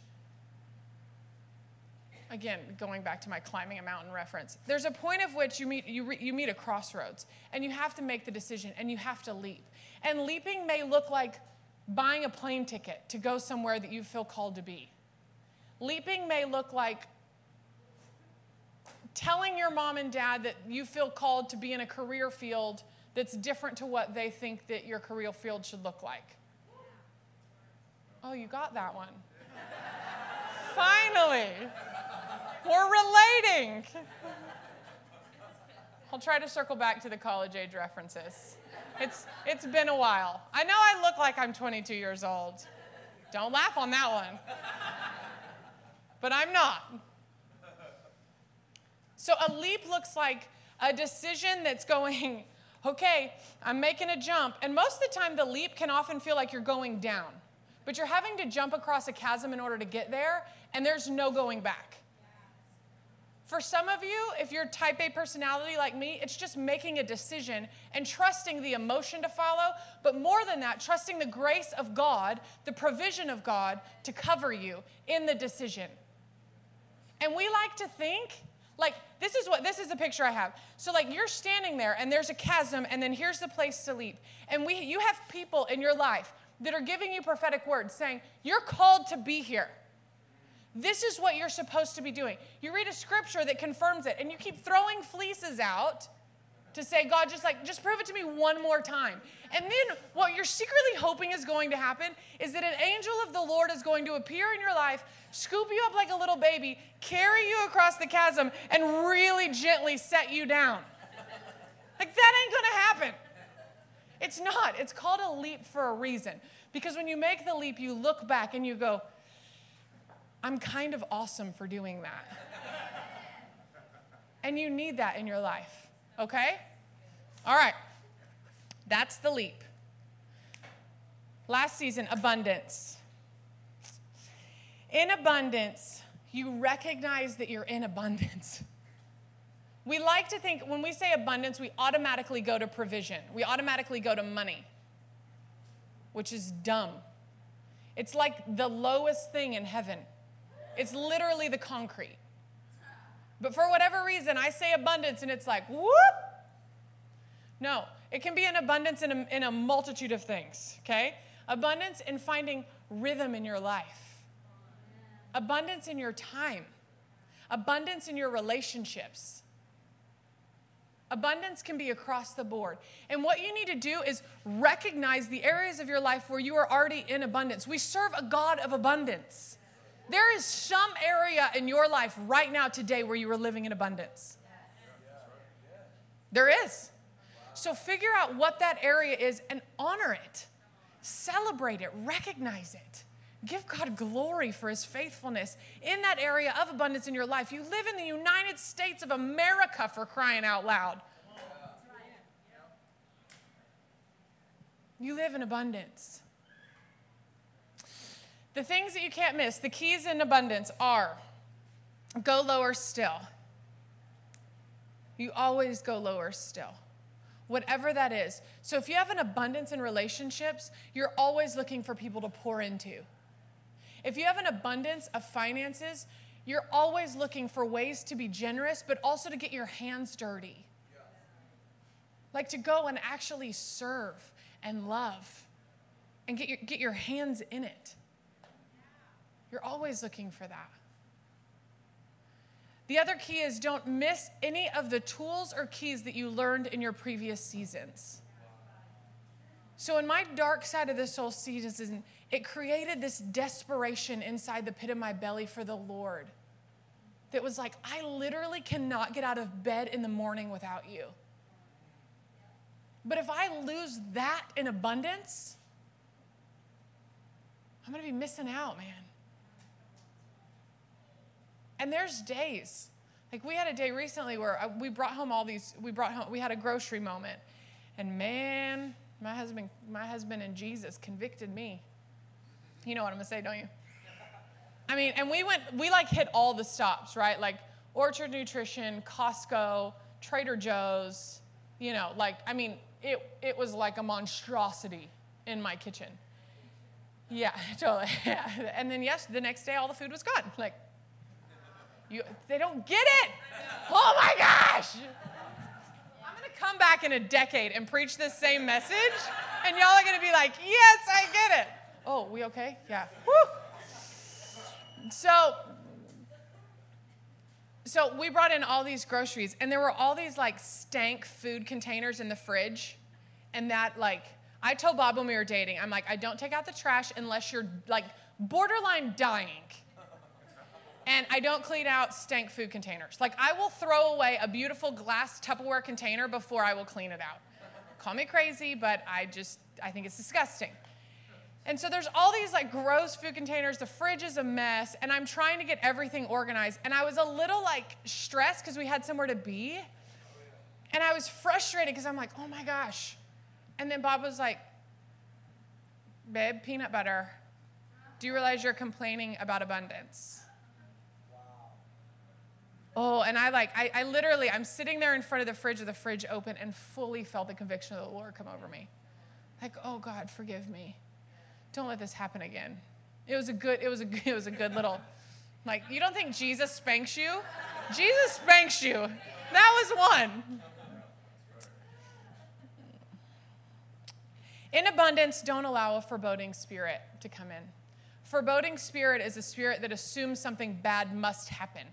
again, going back to my climbing a mountain reference, there's a point of which you meet, you, re, you meet a crossroads and you have to make the decision and you have to leap. And leaping may look like buying a plane ticket to go somewhere that you feel called to be. Leaping may look like telling your mom and dad that you feel called to be in a career field that's different to what they think that your career field should look like. Oh, you got that one. Finally, we're relating. I'll try to circle back to the college age references. It's, it's been a while. I know I look like I'm 22 years old. Don't laugh on that one. But I'm not. So a leap looks like a decision that's going, okay, I'm making a jump. And most of the time, the leap can often feel like you're going down, but you're having to jump across a chasm in order to get there, and there's no going back. For some of you, if you're type A personality like me, it's just making a decision and trusting the emotion to follow, but more than that, trusting the grace of God, the provision of God to cover you in the decision. And we like to think like this is what this is the picture I have. So like you're standing there and there's a chasm and then here's the place to leap. And we you have people in your life that are giving you prophetic words saying, "You're called to be here." This is what you're supposed to be doing. You read a scripture that confirms it and you keep throwing fleeces out to say, God, just like, just prove it to me one more time. And then what you're secretly hoping is going to happen is that an angel of the Lord is going to appear in your life, scoop you up like a little baby, carry you across the chasm, and really gently set you down. Like, that ain't gonna happen. It's not. It's called a leap for a reason. Because when you make the leap, you look back and you go, I'm kind of awesome for doing that. and you need that in your life. Okay? All right. That's the leap. Last season, abundance. In abundance, you recognize that you're in abundance. We like to think, when we say abundance, we automatically go to provision, we automatically go to money, which is dumb. It's like the lowest thing in heaven, it's literally the concrete. But for whatever reason, I say abundance and it's like, whoop. No, it can be an abundance in a, in a multitude of things, okay? Abundance in finding rhythm in your life, abundance in your time, abundance in your relationships. Abundance can be across the board. And what you need to do is recognize the areas of your life where you are already in abundance. We serve a God of abundance. There is some area in your life right now, today, where you are living in abundance. There is. So figure out what that area is and honor it, celebrate it, recognize it. Give God glory for his faithfulness in that area of abundance in your life. You live in the United States of America for crying out loud. You live in abundance. The things that you can't miss, the keys in abundance are go lower still. You always go lower still, whatever that is. So if you have an abundance in relationships, you're always looking for people to pour into. If you have an abundance of finances, you're always looking for ways to be generous, but also to get your hands dirty. Like to go and actually serve and love and get your, get your hands in it. You're always looking for that. The other key is don't miss any of the tools or keys that you learned in your previous seasons. So, in my dark side of the soul season, it created this desperation inside the pit of my belly for the Lord that was like, I literally cannot get out of bed in the morning without you. But if I lose that in abundance, I'm gonna be missing out, man. And there's days Like we had a day recently where we brought home all these, we brought home, we had a grocery moment. And man, my husband, my husband and Jesus convicted me. You know what I'm gonna say, don't you? I mean, and we went, we like hit all the stops, right? Like Orchard Nutrition, Costco, Trader Joe's, you know, like, I mean, it, it was like a monstrosity in my kitchen. Yeah, totally. Yeah. And then, yes, the next day all the food was gone. Like, you, they don't get it. Oh my gosh. I'm going to come back in a decade and preach this same message, and y'all are going to be like, yes, I get it. Oh, we okay? Yeah. Woo. So, so we brought in all these groceries, and there were all these like stank food containers in the fridge, and that like I told Bob when we were dating, I'm like, I don't take out the trash unless you're like borderline dying. And I don't clean out stank food containers. Like I will throw away a beautiful glass Tupperware container before I will clean it out. Call me crazy, but I just I think it's disgusting. And so there's all these like gross food containers. The fridge is a mess, and I'm trying to get everything organized. And I was a little like stressed because we had somewhere to be. And I was frustrated because I'm like, oh my gosh. And then Bob was like, babe, peanut butter. Do you realize you're complaining about abundance? Oh, and I like, I, I literally, I'm sitting there in front of the fridge with the fridge open and fully felt the conviction of the Lord come over me. Like, oh God, forgive me don't let this happen again. It was a good, it was a, it was a good little, like, you don't think Jesus spanks you? Jesus spanks you. That was one. In abundance, don't allow a foreboding spirit to come in. Foreboding spirit is a spirit that assumes something bad must happen.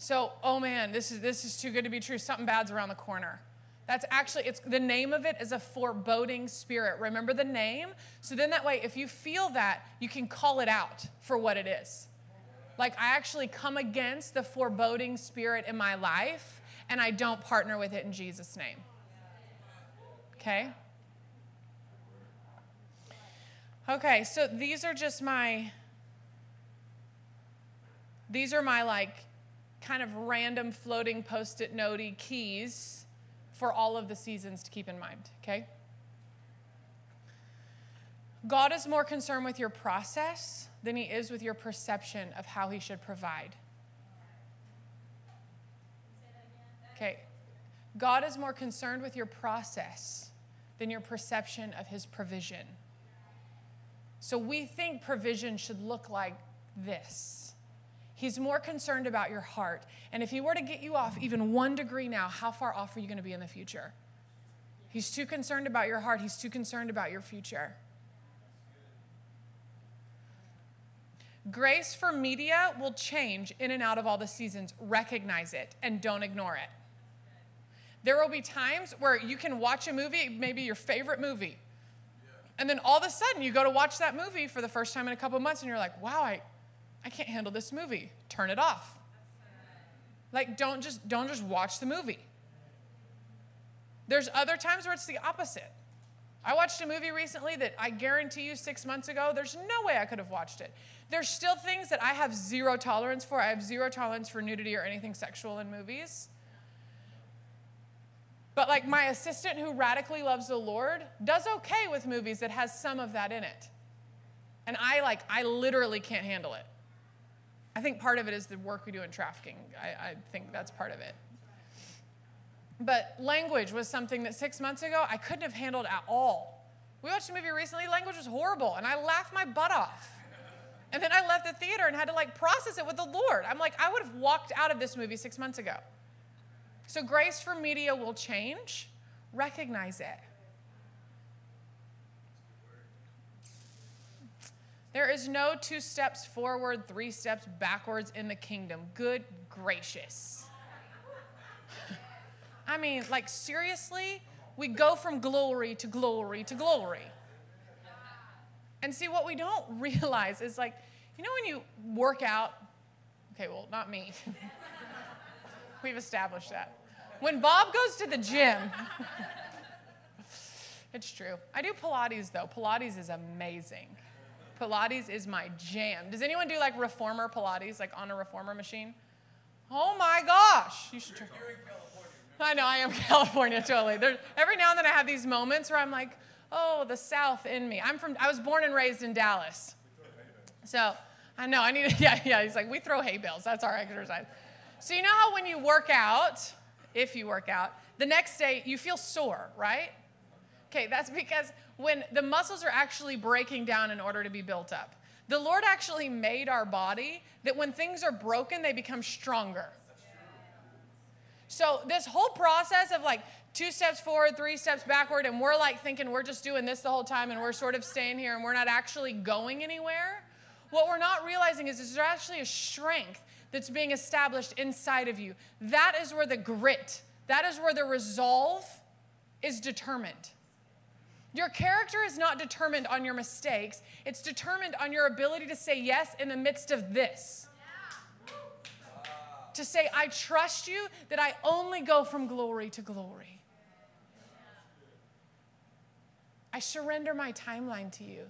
So, oh man, this is this is too good to be true. Something bad's around the corner. That's actually, it's the name of it is a foreboding spirit. Remember the name? So then that way, if you feel that, you can call it out for what it is. Like, I actually come against the foreboding spirit in my life, and I don't partner with it in Jesus' name. Okay? Okay, so these are just my, these are my like kind of random floating post it notey keys for all of the seasons to keep in mind, okay? God is more concerned with your process than he is with your perception of how he should provide. Okay. God is more concerned with your process than your perception of his provision. So we think provision should look like this. He's more concerned about your heart. And if he were to get you off even one degree now, how far off are you going to be in the future? He's too concerned about your heart. He's too concerned about your future. Grace for media will change in and out of all the seasons. Recognize it and don't ignore it. There will be times where you can watch a movie, maybe your favorite movie, and then all of a sudden you go to watch that movie for the first time in a couple months and you're like, wow, I, I can't handle this movie. Turn it off. Like don't just don't just watch the movie. There's other times where it's the opposite. I watched a movie recently that I guarantee you 6 months ago there's no way I could have watched it. There's still things that I have zero tolerance for. I have zero tolerance for nudity or anything sexual in movies. But like my assistant who radically loves the Lord does okay with movies that has some of that in it. And I like I literally can't handle it. I think part of it is the work we do in trafficking. I, I think that's part of it. But language was something that six months ago I couldn't have handled at all. We watched a movie recently, language was horrible, and I laughed my butt off. And then I left the theater and had to like process it with the Lord. I'm like, I would have walked out of this movie six months ago. So, grace for media will change. Recognize it. There is no two steps forward, three steps backwards in the kingdom. Good gracious. I mean, like, seriously? We go from glory to glory to glory. And see, what we don't realize is like, you know, when you work out, okay, well, not me. We've established that. When Bob goes to the gym, it's true. I do Pilates though. Pilates is amazing. Pilates is my jam. Does anyone do like reformer Pilates, like on a reformer machine? Oh my gosh, you should try. I know I am California totally. There, every now and then I have these moments where I'm like, oh, the South in me. I'm from. I was born and raised in Dallas, so I know I need. Yeah, yeah. He's like, we throw hay bales. That's our exercise. So you know how when you work out, if you work out, the next day you feel sore, right? Okay, that's because when the muscles are actually breaking down in order to be built up. The Lord actually made our body that when things are broken, they become stronger. So, this whole process of like two steps forward, three steps backward, and we're like thinking we're just doing this the whole time and we're sort of staying here and we're not actually going anywhere. What we're not realizing is there's actually a strength that's being established inside of you. That is where the grit, that is where the resolve is determined. Your character is not determined on your mistakes, it's determined on your ability to say yes in the midst of this. To say, I trust you that I only go from glory to glory. I surrender my timeline to you.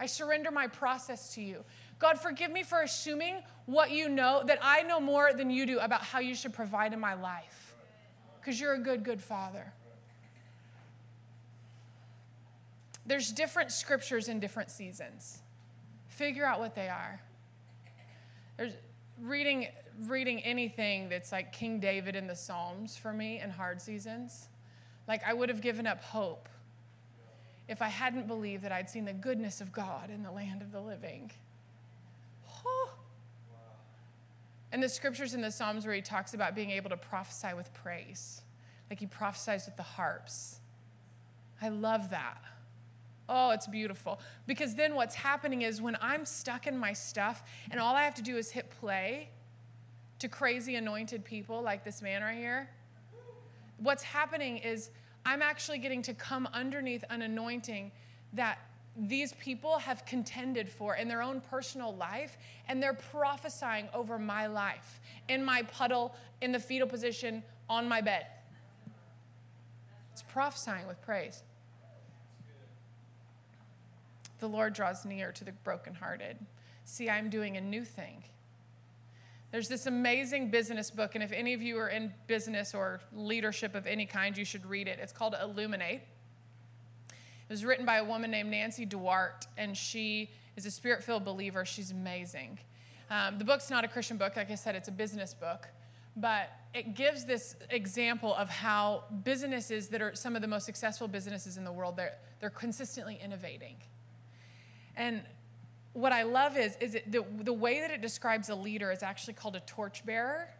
I surrender my process to you. God, forgive me for assuming what you know, that I know more than you do about how you should provide in my life. Because you're a good, good father. There's different scriptures in different seasons. Figure out what they are. There's reading reading anything that's like King David in the Psalms for me in hard seasons. Like I would have given up hope if I hadn't believed that I'd seen the goodness of God in the land of the living. Oh. And the scriptures in the Psalms where he talks about being able to prophesy with praise, like he prophesies with the harps. I love that. Oh, it's beautiful. Because then what's happening is when I'm stuck in my stuff and all I have to do is hit play to crazy anointed people like this man right here, what's happening is I'm actually getting to come underneath an anointing that these people have contended for in their own personal life, and they're prophesying over my life in my puddle, in the fetal position, on my bed. It's prophesying with praise. The Lord draws near to the brokenhearted. See, I'm doing a new thing. There's this amazing business book, and if any of you are in business or leadership of any kind, you should read it. It's called Illuminate. It was written by a woman named Nancy Duarte, and she is a spirit filled believer. She's amazing. Um, the book's not a Christian book, like I said, it's a business book, but it gives this example of how businesses that are some of the most successful businesses in the world, they're, they're consistently innovating. And what I love is, is it, the, the way that it describes a leader is actually called a torchbearer.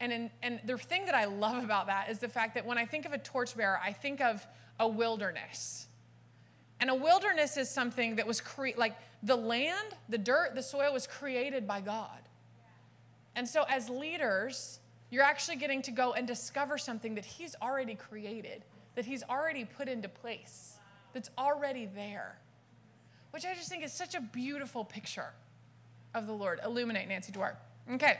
And, in, and the thing that I love about that is the fact that when I think of a torchbearer, I think of a wilderness. And a wilderness is something that was created, like the land, the dirt, the soil was created by God. And so as leaders, you're actually getting to go and discover something that He's already created, that He's already put into place, that's already there which I just think is such a beautiful picture of the Lord. Illuminate Nancy Duarte. Okay.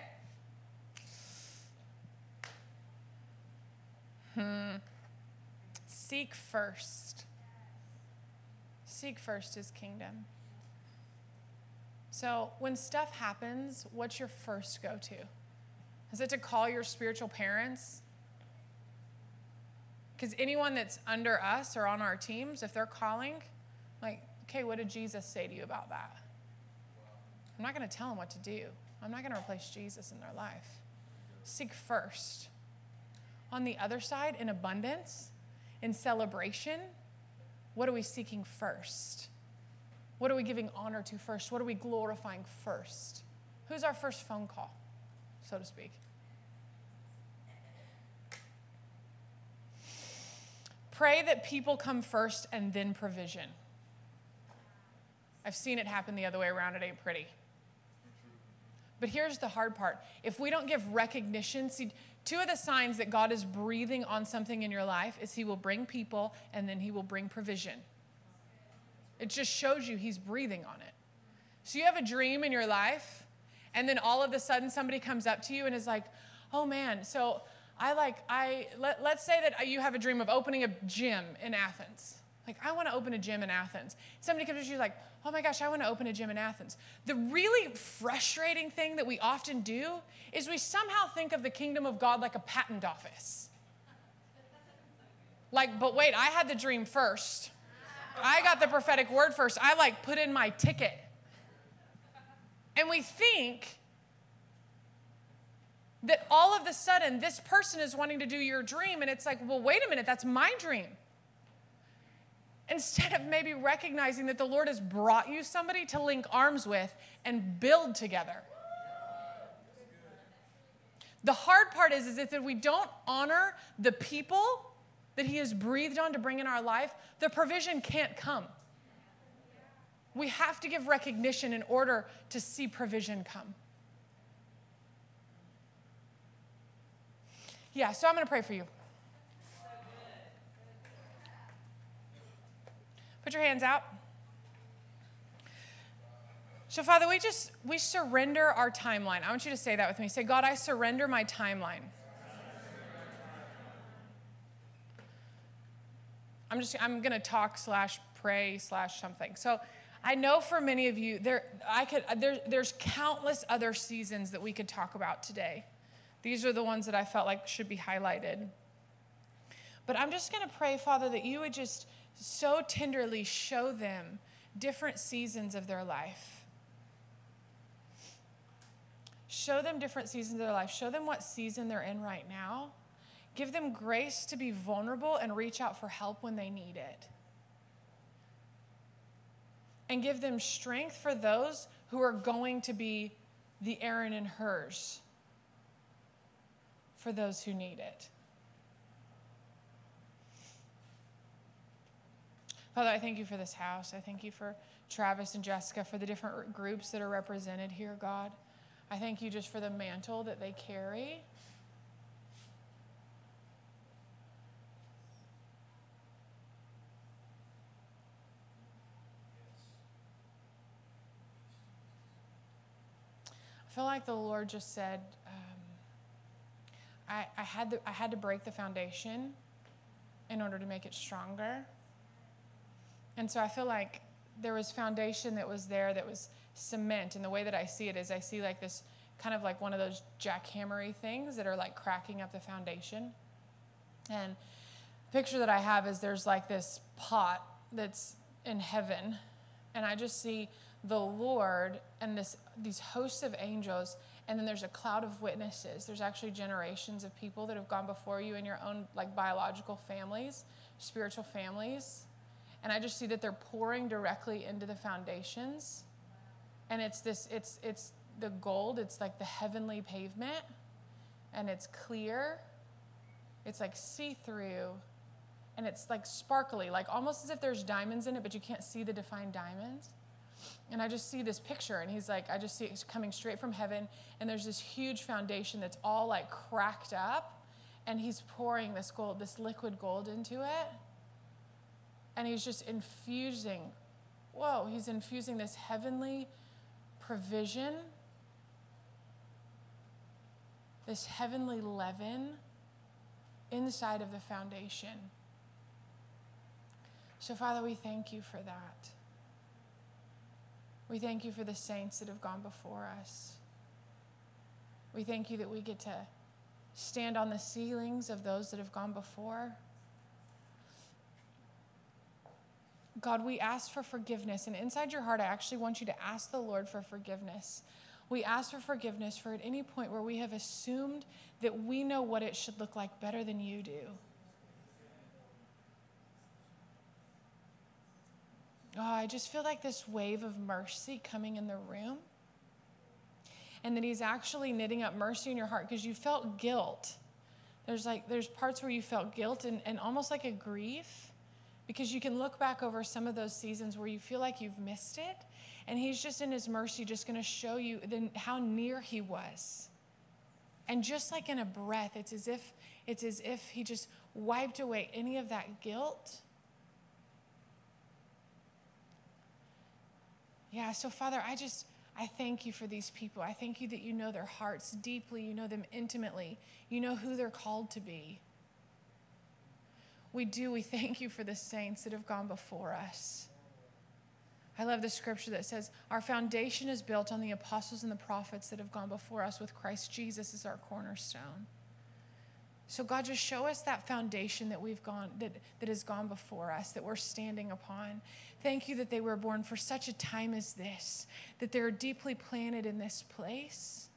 Hmm. Seek first. Seek first his kingdom. So, when stuff happens, what's your first go to? Is it to call your spiritual parents? Because anyone that's under us or on our teams, if they're calling, like, okay, what did Jesus say to you about that? I'm not going to tell them what to do. I'm not going to replace Jesus in their life. Seek first. On the other side, in abundance, in celebration, what are we seeking first? What are we giving honor to first? What are we glorifying first? Who's our first phone call, so to speak? Pray that people come first and then provision. I've seen it happen the other way around. It ain't pretty. But here's the hard part if we don't give recognition, see, two of the signs that God is breathing on something in your life is He will bring people and then He will bring provision. It just shows you He's breathing on it. So you have a dream in your life, and then all of a sudden somebody comes up to you and is like, oh man, so I like, I, let, let's say that you have a dream of opening a gym in Athens Like, I want to open a gym in Athens. Somebody comes to you like, oh my gosh, I want to open a gym in Athens. The really frustrating thing that we often do is we somehow think of the kingdom of God like a patent office. Like, but wait, I had the dream first. I got the prophetic word first. I like put in my ticket. And we think that all of a sudden this person is wanting to do your dream, and it's like, well, wait a minute, that's my dream. Instead of maybe recognizing that the Lord has brought you somebody to link arms with and build together. The hard part is, is if we don't honor the people that He has breathed on to bring in our life, the provision can't come. We have to give recognition in order to see provision come. Yeah, so I'm going to pray for you. Put your hands out. So, Father, we just we surrender our timeline. I want you to say that with me. Say, God, I surrender my timeline. I'm just I'm gonna talk slash pray slash something. So I know for many of you, there I could there, there's countless other seasons that we could talk about today. These are the ones that I felt like should be highlighted. But I'm just gonna pray, Father, that you would just so tenderly show them different seasons of their life. Show them different seasons of their life. Show them what season they're in right now. Give them grace to be vulnerable and reach out for help when they need it. And give them strength for those who are going to be the Aaron and Hurs for those who need it. Father, I thank you for this house. I thank you for Travis and Jessica, for the different groups that are represented here, God. I thank you just for the mantle that they carry. I feel like the Lord just said, um, I, I, had to, I had to break the foundation in order to make it stronger. And so I feel like there was foundation that was there that was cement. And the way that I see it is I see like this kind of like one of those jackhammery things that are like cracking up the foundation. And the picture that I have is there's like this pot that's in heaven. And I just see the Lord and this these hosts of angels and then there's a cloud of witnesses. There's actually generations of people that have gone before you in your own like biological families, spiritual families and I just see that they're pouring directly into the foundations. And it's this, it's it's the gold, it's like the heavenly pavement, and it's clear. It's like see-through, and it's like sparkly, like almost as if there's diamonds in it, but you can't see the defined diamonds. And I just see this picture, and he's like, I just see it coming straight from heaven, and there's this huge foundation that's all like cracked up, and he's pouring this gold, this liquid gold into it and he's just infusing, whoa, he's infusing this heavenly provision, this heavenly leaven inside of the foundation. So, Father, we thank you for that. We thank you for the saints that have gone before us. We thank you that we get to stand on the ceilings of those that have gone before. God, we ask for forgiveness. And inside your heart, I actually want you to ask the Lord for forgiveness. We ask for forgiveness for at any point where we have assumed that we know what it should look like better than you do. Oh, I just feel like this wave of mercy coming in the room. And that he's actually knitting up mercy in your heart because you felt guilt. There's like there's parts where you felt guilt and, and almost like a grief because you can look back over some of those seasons where you feel like you've missed it and he's just in his mercy just going to show you then how near he was. And just like in a breath it's as if it's as if he just wiped away any of that guilt. Yeah so father i just i thank you for these people. I thank you that you know their hearts deeply you know them intimately you know who they're called to be we do. We thank you for the saints that have gone before us. I love the scripture that says, Our foundation is built on the apostles and the prophets that have gone before us with Christ Jesus as our cornerstone. So, God, just show us that foundation that we've gone, that, that has gone before us, that we're standing upon. Thank you that they were born for such a time as this, that they're deeply planted in this place.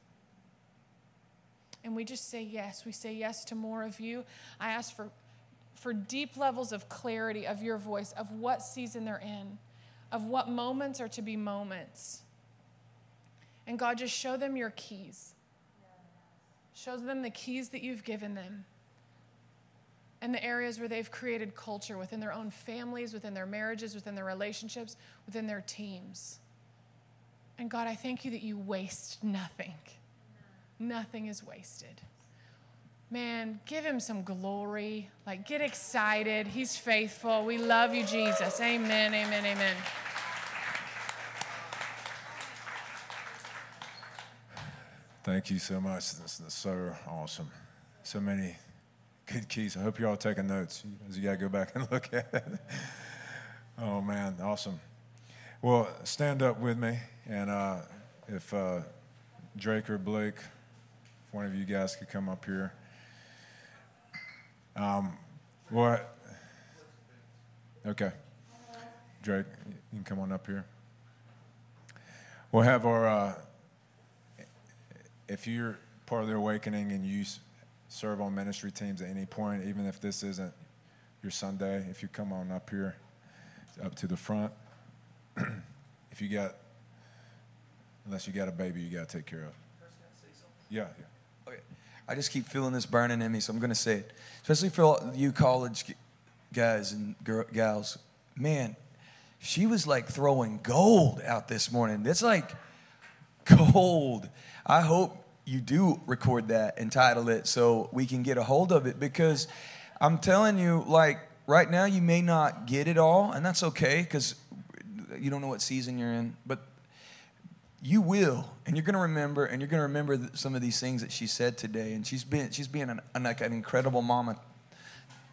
And we just say yes. We say yes to more of you. I ask for, for deep levels of clarity of your voice, of what season they're in of what moments are to be moments. And God, just show them your keys. Show them the keys that you've given them and the areas where they've created culture within their own families, within their marriages, within their relationships, within their teams. And God, I thank you that you waste nothing. Nothing is wasted. Man, give him some glory. Like, get excited. He's faithful. We love you, Jesus. Amen, amen, amen. Thank you so much. This is so awesome. So many good keys. I hope you're all taking notes you got to go back and look at it. Oh, man, awesome. Well, stand up with me. And uh, if uh, Drake or Blake, if one of you guys could come up here. Um, what? Okay. Drake, you can come on up here. We'll have our, uh, if you're part of the awakening and you serve on ministry teams at any point, even if this isn't your Sunday, if you come on up here, up to the front. if you got, unless you got a baby you got to take care of. Yeah, yeah. I just keep feeling this burning in me, so I'm going to say it. Especially for you college guys and gals. Man, she was like throwing gold out this morning. It's like gold. I hope you do record that and title it so we can get a hold of it because I'm telling you, like, right now you may not get it all, and that's okay because you don't know what season you're in. But you will and you're going to remember and you're going to remember some of these things that she said today and she's been she's being an, an, like an incredible mama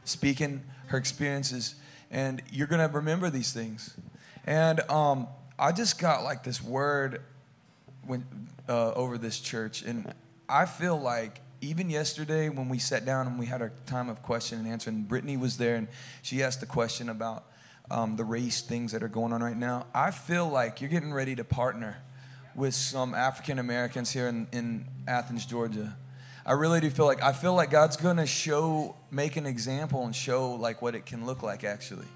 speaking her experiences and you're going to remember these things. And um, i just got like this word when uh, over this church and i feel like even yesterday when we sat down and we had our time of question and answer and brittany was there and she asked a question about um, the race things that are going on right now i feel like you're getting ready to partner with some African Americans here in, in Athens, Georgia. I really do feel like I feel like God's gonna show, make an example and show like what it can look like actually.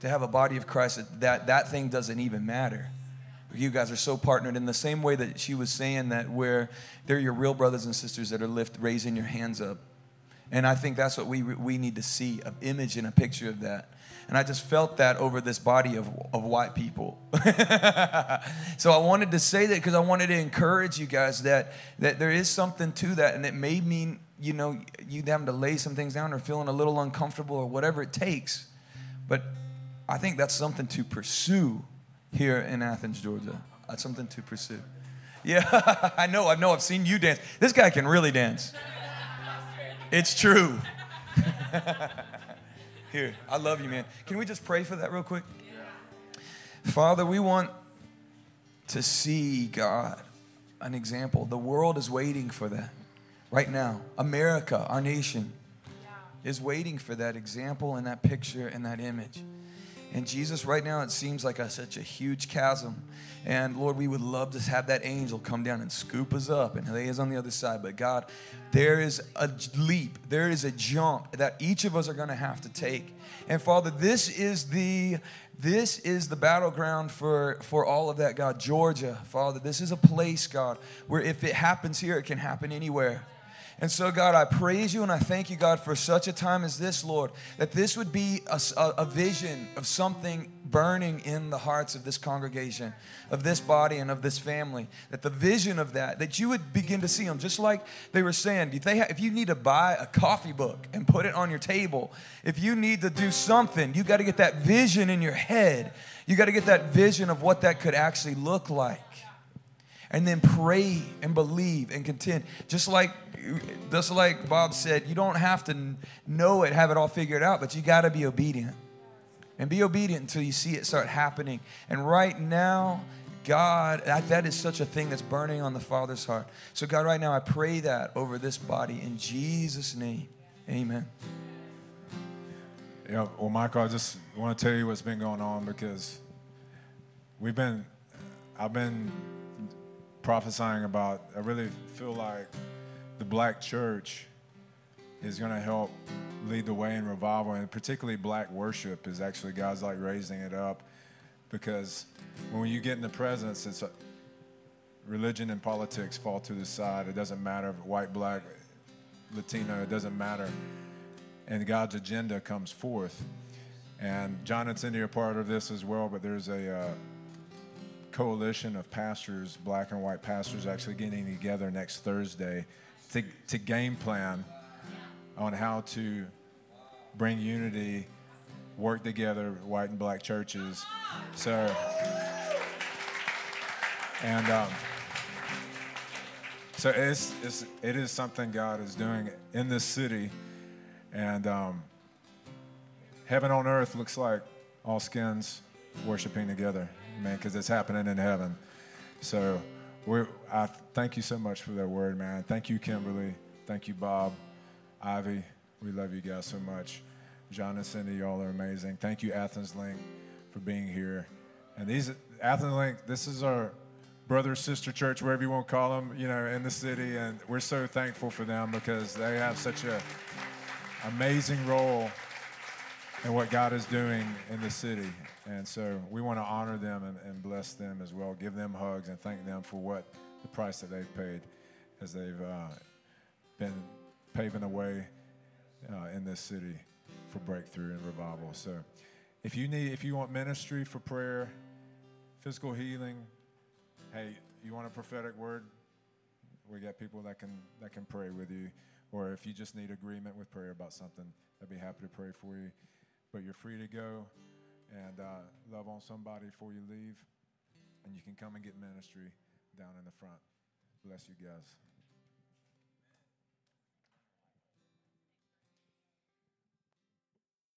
To have a body of Christ that that, thing doesn't even matter. You guys are so partnered in the same way that she was saying that where they're your real brothers and sisters that are lift raising your hands up. And I think that's what we we need to see, an image and a picture of that. And I just felt that over this body of, of white people. so I wanted to say that because I wanted to encourage you guys that, that there is something to that. And it may mean, you know, you having to lay some things down or feeling a little uncomfortable or whatever it takes. But I think that's something to pursue here in Athens, Georgia. That's something to pursue. Yeah, I know, I know. I've seen you dance. This guy can really dance. It's true. Here, I love you, man. Can we just pray for that real quick? Father, we want to see, God, an example. The world is waiting for that right now. America, our nation, is waiting for that example and that picture and that image. And Jesus, right now, it seems like a, such a huge chasm. And Lord, we would love to have that angel come down and scoop us up and lay us on the other side. But God, there is a leap, there is a jump that each of us are going to have to take. And Father, this is the this is the battleground for for all of that, God. Georgia, Father, this is a place, God, where if it happens here, it can happen anywhere. And so, God, I praise you and I thank you, God, for such a time as this, Lord, that this would be a, a, vision of something burning in the hearts of this congregation, of this body, and of this family. That the vision of that, that you would begin to see them, just like they were saying. If, they ha- if you need to buy a coffee book and put it on your table, if you need to do something, you got to get that vision in your head. You got to get that vision of what that could actually look like. And then pray and believe and contend. Just like, just like Bob said, you don't have to know it, have it all figured out, but you got to be obedient. And be obedient until you see it start happening. And right now, God, that, that is such a thing that's burning on the Father's heart. So, God, right now, I pray that over this body in Jesus' name. Amen. Yeah, well, Michael, I just want to tell you what's been going on because we've been, I've been prophesying about, I really feel like the black church is going to help lead the way in revival, and particularly black worship is actually God's like raising it up because when you get in the presence, it's a, religion and politics fall to the side. It doesn't matter if white, black, Latino, it doesn't matter. And God's agenda comes forth. And John and Cindy are part of this as well, but there's a uh, coalition of pastors, black and white pastors, actually getting together next Thursday to, to game plan on how to bring unity, work together, white and black churches. So, and um, so it's, it's, it is something God is doing in this city. And um, heaven on earth looks like all skins worshiping together, man, because it's happening in heaven. So we're, I thank you so much for that word, man. Thank you, Kimberly. Thank you, Bob, Ivy. We love you guys so much. John and Cindy, y'all are amazing. Thank you, Athens Link, for being here. And these Athens Link, this is our brother sister church, wherever you want to call them, you know, in the city, and we're so thankful for them because they have such a amazing role in what God is doing in the city. And so we want to honor them and, and bless them as well, give them hugs and thank them for what the price that they've paid as they've uh, been paving the way uh, in this city for breakthrough and revival. So if you need, if you want ministry for prayer, physical healing, hey, you want a prophetic word? We got people that can that can pray with you. Or if you just need agreement with prayer about something, I'd be happy to pray for you. But you're free to go and uh, love on somebody before you leave. And you can come and get ministry down in the front. Bless you guys.